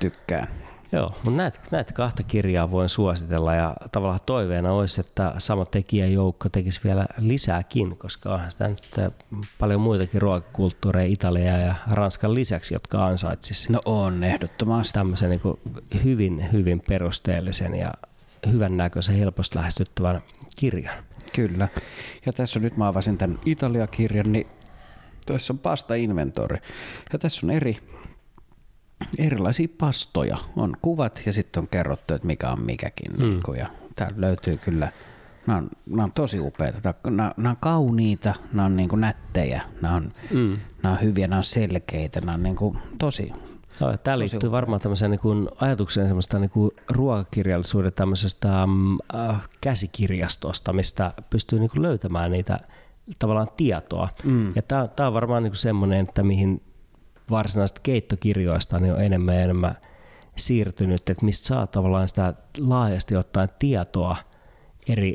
Tykkään. Joo, mutta näitä, näitä kahta kirjaa voin suositella ja tavallaan toiveena olisi, että sama tekijäjoukko tekisi vielä lisääkin, koska onhan sitä nyt paljon muitakin ruokakulttuureja Italia ja Ranskan lisäksi, jotka ansaitsisi. No on, ehdottomasti. Tämmöisen niin hyvin, hyvin perusteellisen ja hyvän näköisen, helposti lähestyttävän kirjan. Kyllä. Ja tässä on nyt mä avasin tämän Italia-kirjan, niin tässä on pasta inventori. Ja tässä on eri erilaisia pastoja. On kuvat ja sitten on kerrottu, että mikä on mikäkin. Mm. Ja täällä löytyy kyllä, nämä on, nämä on tosi upeita. Nämä, nämä on kauniita, nämä on niin kuin nättejä, nämä on, mm. nämä on hyviä, nämä on selkeitä, nämä on niin kuin tosi, Joo, tämä liittyy varmaan tämmöiseen niin kuin ajatukseen semmoista niin kuin ruokakirjallisuuden tämmöisestä äh, käsikirjastosta, mistä pystyy niin kuin löytämään niitä tavallaan tietoa. Mm. Ja tämä, tämä on varmaan niin kuin semmoinen, että mihin varsinaisista keittokirjoista niin on enemmän ja enemmän siirtynyt, että mistä saa tavallaan sitä laajasti ottaen tietoa eri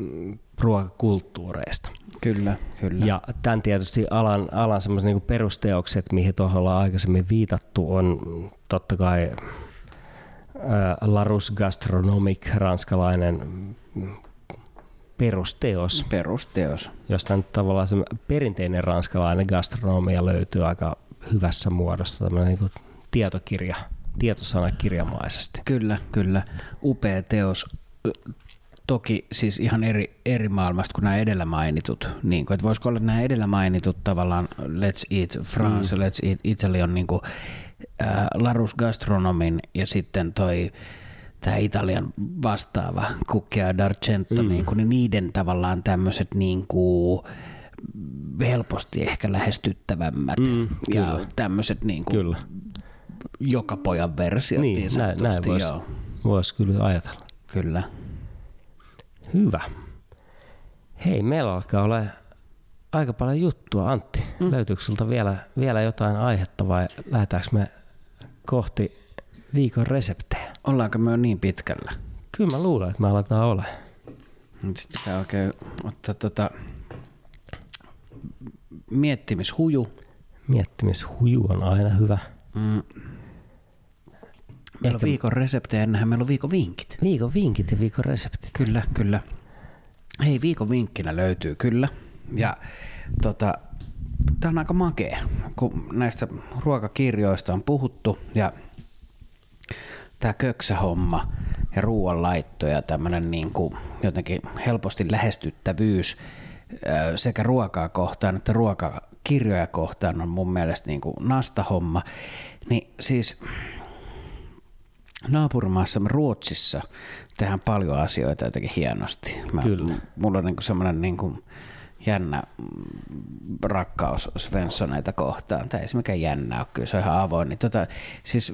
mm, ruokakulttuureista. Kyllä, kyllä. Ja tämän tietysti alan, alan semmoiset niin perusteokset, mihin tuohon ollaan aikaisemmin viitattu, on totta kai Larus Gastronomic, ranskalainen perusteos. Perusteos. Josta nyt tavallaan se perinteinen ranskalainen gastronomia löytyy aika hyvässä muodossa, tämmöinen niin kuin tietokirja, tietosanakirjamaisesti. Kyllä, kyllä. Upea teos. Toki siis ihan eri, eri maailmasta kuin nämä edellä mainitut. Niin kuin, että voisiko olla nämä edellä mainitut tavallaan Let's Eat France, mm. Let's Eat Italy on niin kuin, äh, Larus Gastronomin ja sitten toi tämä Italian vastaava Cuccia d'Argento, mm. niin, kuin, niin niiden tavallaan tämmöiset niin kuin, helposti ehkä lähestyttävämmät mm, ja tämmöiset niin kuin, kyllä. joka pojan versiot. Niin, niin näin, näin voisi vois kyllä ajatella. Kyllä. Hyvä. Hei, meillä alkaa olla aika paljon juttua, Antti. Mm. Löytyykö sulta vielä, vielä jotain aihetta vai lähdetäänkö me kohti viikon reseptejä? Ollaanko me jo niin pitkällä? Kyllä mä luulen, että me aletaan ole. Sitten pitää oikein ottaa tota miettimishuju. Miettimishuju on aina hyvä. Mm. Meillä on viikon reseptejä, ennenhän meillä on viikon vinkit. Viikon vinkit ja viikon reseptit. Kyllä, kyllä. Hei, viikon vinkkinä löytyy kyllä. Ja tota, tämä on aika makea, kun näistä ruokakirjoista on puhuttu ja tämä köksähomma ja ruoanlaitto ja tämmöinen niin kuin jotenkin helposti lähestyttävyys sekä ruokaa kohtaan että ruokakirjoja kohtaan on mun mielestä niin kuin nastahomma. Niin siis naapurimaassamme Ruotsissa tehdään paljon asioita jotenkin hienosti. Mä, Kyllä. Mulla on niin semmoinen niin kuin jännä rakkaus Svenssoneita kohtaan. Tämä ei se mikään jännä ole, kyllä se on ihan avoin. Niin tota, siis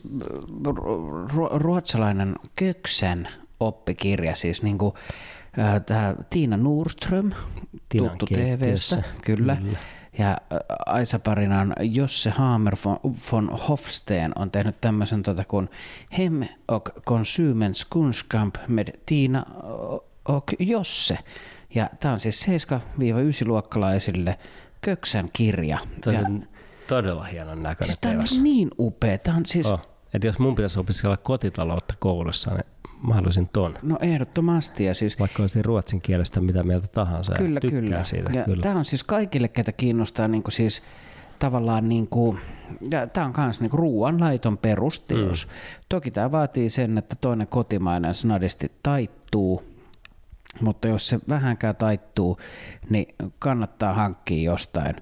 ru- ruotsalainen Köksen oppikirja, siis niin kuin, äh, tämä Tiina Nordström, Tiinan tuttu TVstä, kyllä. kyllä. Ja Aisa Parinan Josse Hamer von, von Hofsteen on tehnyt tämmöisen tota kuin Hem och Konsumens Kunskap med Tiina och Josse. Ja tämä on siis 7-9-luokkalaisille Köksän kirja. Tämä on ja, todella hienon näköinen siis Tämä on niin upea. Tämä on siis... Oh. Et jos mun pitäisi opiskella kotitaloutta koulussa, niin mä haluaisin ton. No ehdottomasti. Ja siis, Vaikka olisi ruotsin kielestä mitä mieltä tahansa kyllä, kyllä. siitä. Ja kyllä. Tämä on siis kaikille, ketä kiinnostaa niin kuin siis tavallaan niin kuin, ja tämä on myös niin ruoanlaiton perusteos. Mm. Toki tämä vaatii sen, että toinen kotimainen snadisti taittuu, mutta jos se vähänkään taittuu, niin kannattaa hankkia jostain.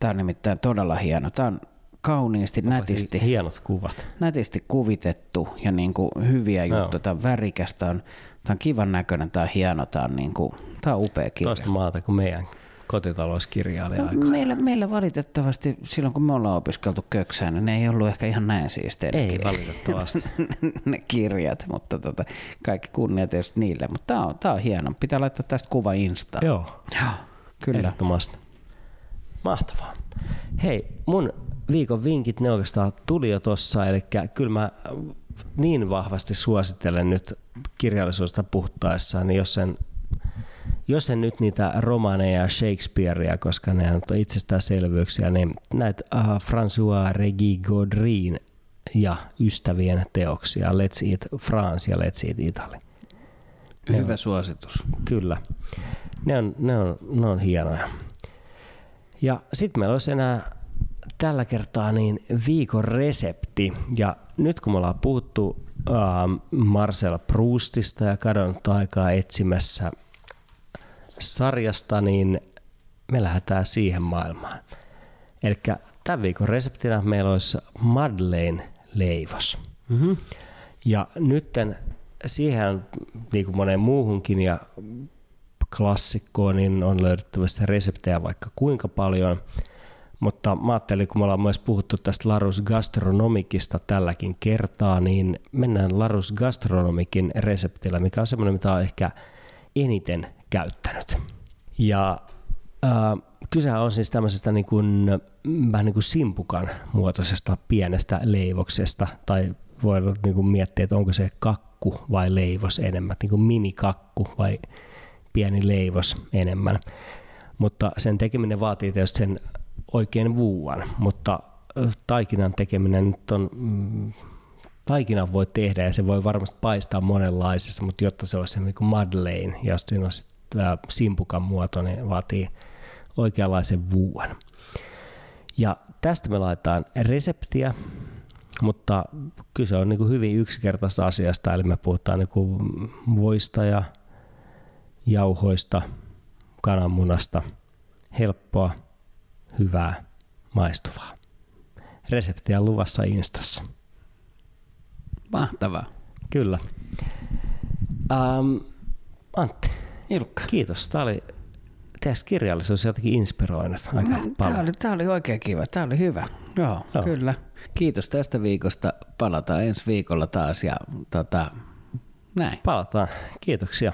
Tämä on nimittäin todella hieno. Tämä on kauniisti, Onpa nätisti. Hienot kuvat. Nätisti kuvitettu ja niin kuin hyviä juttuja. Tämä on värikästä, on, tämä on kivan näköinen, tämä on hieno, tämä on, niin kuin, tämä on upea kirja. Toista maata kuin meidän kotitalouskirjailija no, meillä, meillä valitettavasti silloin kun me ollaan opiskeltu köksään, niin ne ei ollut ehkä ihan näin siistejä. Ei valitettavasti. ne kirjat, mutta tota, kaikki kunnia tietysti niille. Mutta tämä on, tää on hieno. Pitää laittaa tästä kuva Insta. Joo. Joo, kyllä. Ehdottomasti. Mahtavaa. Hei, mun viikon vinkit, ne oikeastaan tuli jo tossa, eli kyllä mä niin vahvasti suosittelen nyt kirjallisuudesta puhuttaessa, niin jos sen jos en nyt niitä romaneja ja Shakespearea, koska ne on itsestäänselvyyksiä, niin näitä uh, François Regi Godrin ja ystävien teoksia, Let's Eat France ja Let's Eat Italy. Ne Hyvä on, suositus. Kyllä. Ne on, ne on, ne on hienoja. Ja sitten meillä olisi enää tällä kertaa niin viikon resepti. Ja nyt kun me ollaan puhuttu uh, Marcel Proustista ja kadonnut aikaa etsimässä sarjasta, niin me lähdetään siihen maailmaan. Eli tämän viikon reseptinä meillä olisi Madeleine leivos. Mm-hmm. Ja nytten siihen, niin kuin moneen muuhunkin ja klassikkoon, niin on löydettävissä reseptejä vaikka kuinka paljon. Mutta mä ajattelin, kun me ollaan myös puhuttu tästä Larus Gastronomikista tälläkin kertaa, niin mennään Larus Gastronomikin reseptillä, mikä on semmoinen, mitä on ehkä eniten käyttänyt. Ja äh, kysehän on siis tämmöisestä niin kuin, vähän niin kuin simpukan muotoisesta pienestä leivoksesta tai voi niin kuin miettiä, että onko se kakku vai leivos enemmän, niin kuin minikakku vai pieni leivos enemmän. Mutta sen tekeminen vaatii tietysti sen oikein vuuan, mutta taikinan tekeminen nyt on, mm, taikinan voi tehdä ja se voi varmasti paistaa monenlaisessa, mutta jotta se olisi niin kuin Madeleine, ja jos siinä olisi simpukan muoto, niin vaatii oikeanlaisen vuuan. Ja tästä me laitetaan reseptiä, mutta kyse on niin kuin hyvin yksinkertaisesta asiasta, eli me puhutaan niin kuin voista ja jauhoista, kananmunasta, helppoa, hyvää, maistuvaa. Reseptiä luvassa Instassa. Mahtavaa. Kyllä. Um, Antti. Ilkka. Kiitos. Tämä oli tässä kirjallisuus jotenkin inspiroinut aika no, paljon. Tämä oli, tämä oli oikein kiva. Tämä oli hyvä. Joo, Joo, kyllä. Kiitos tästä viikosta. Palataan ensi viikolla taas ja tota, näin. Palataan. Kiitoksia.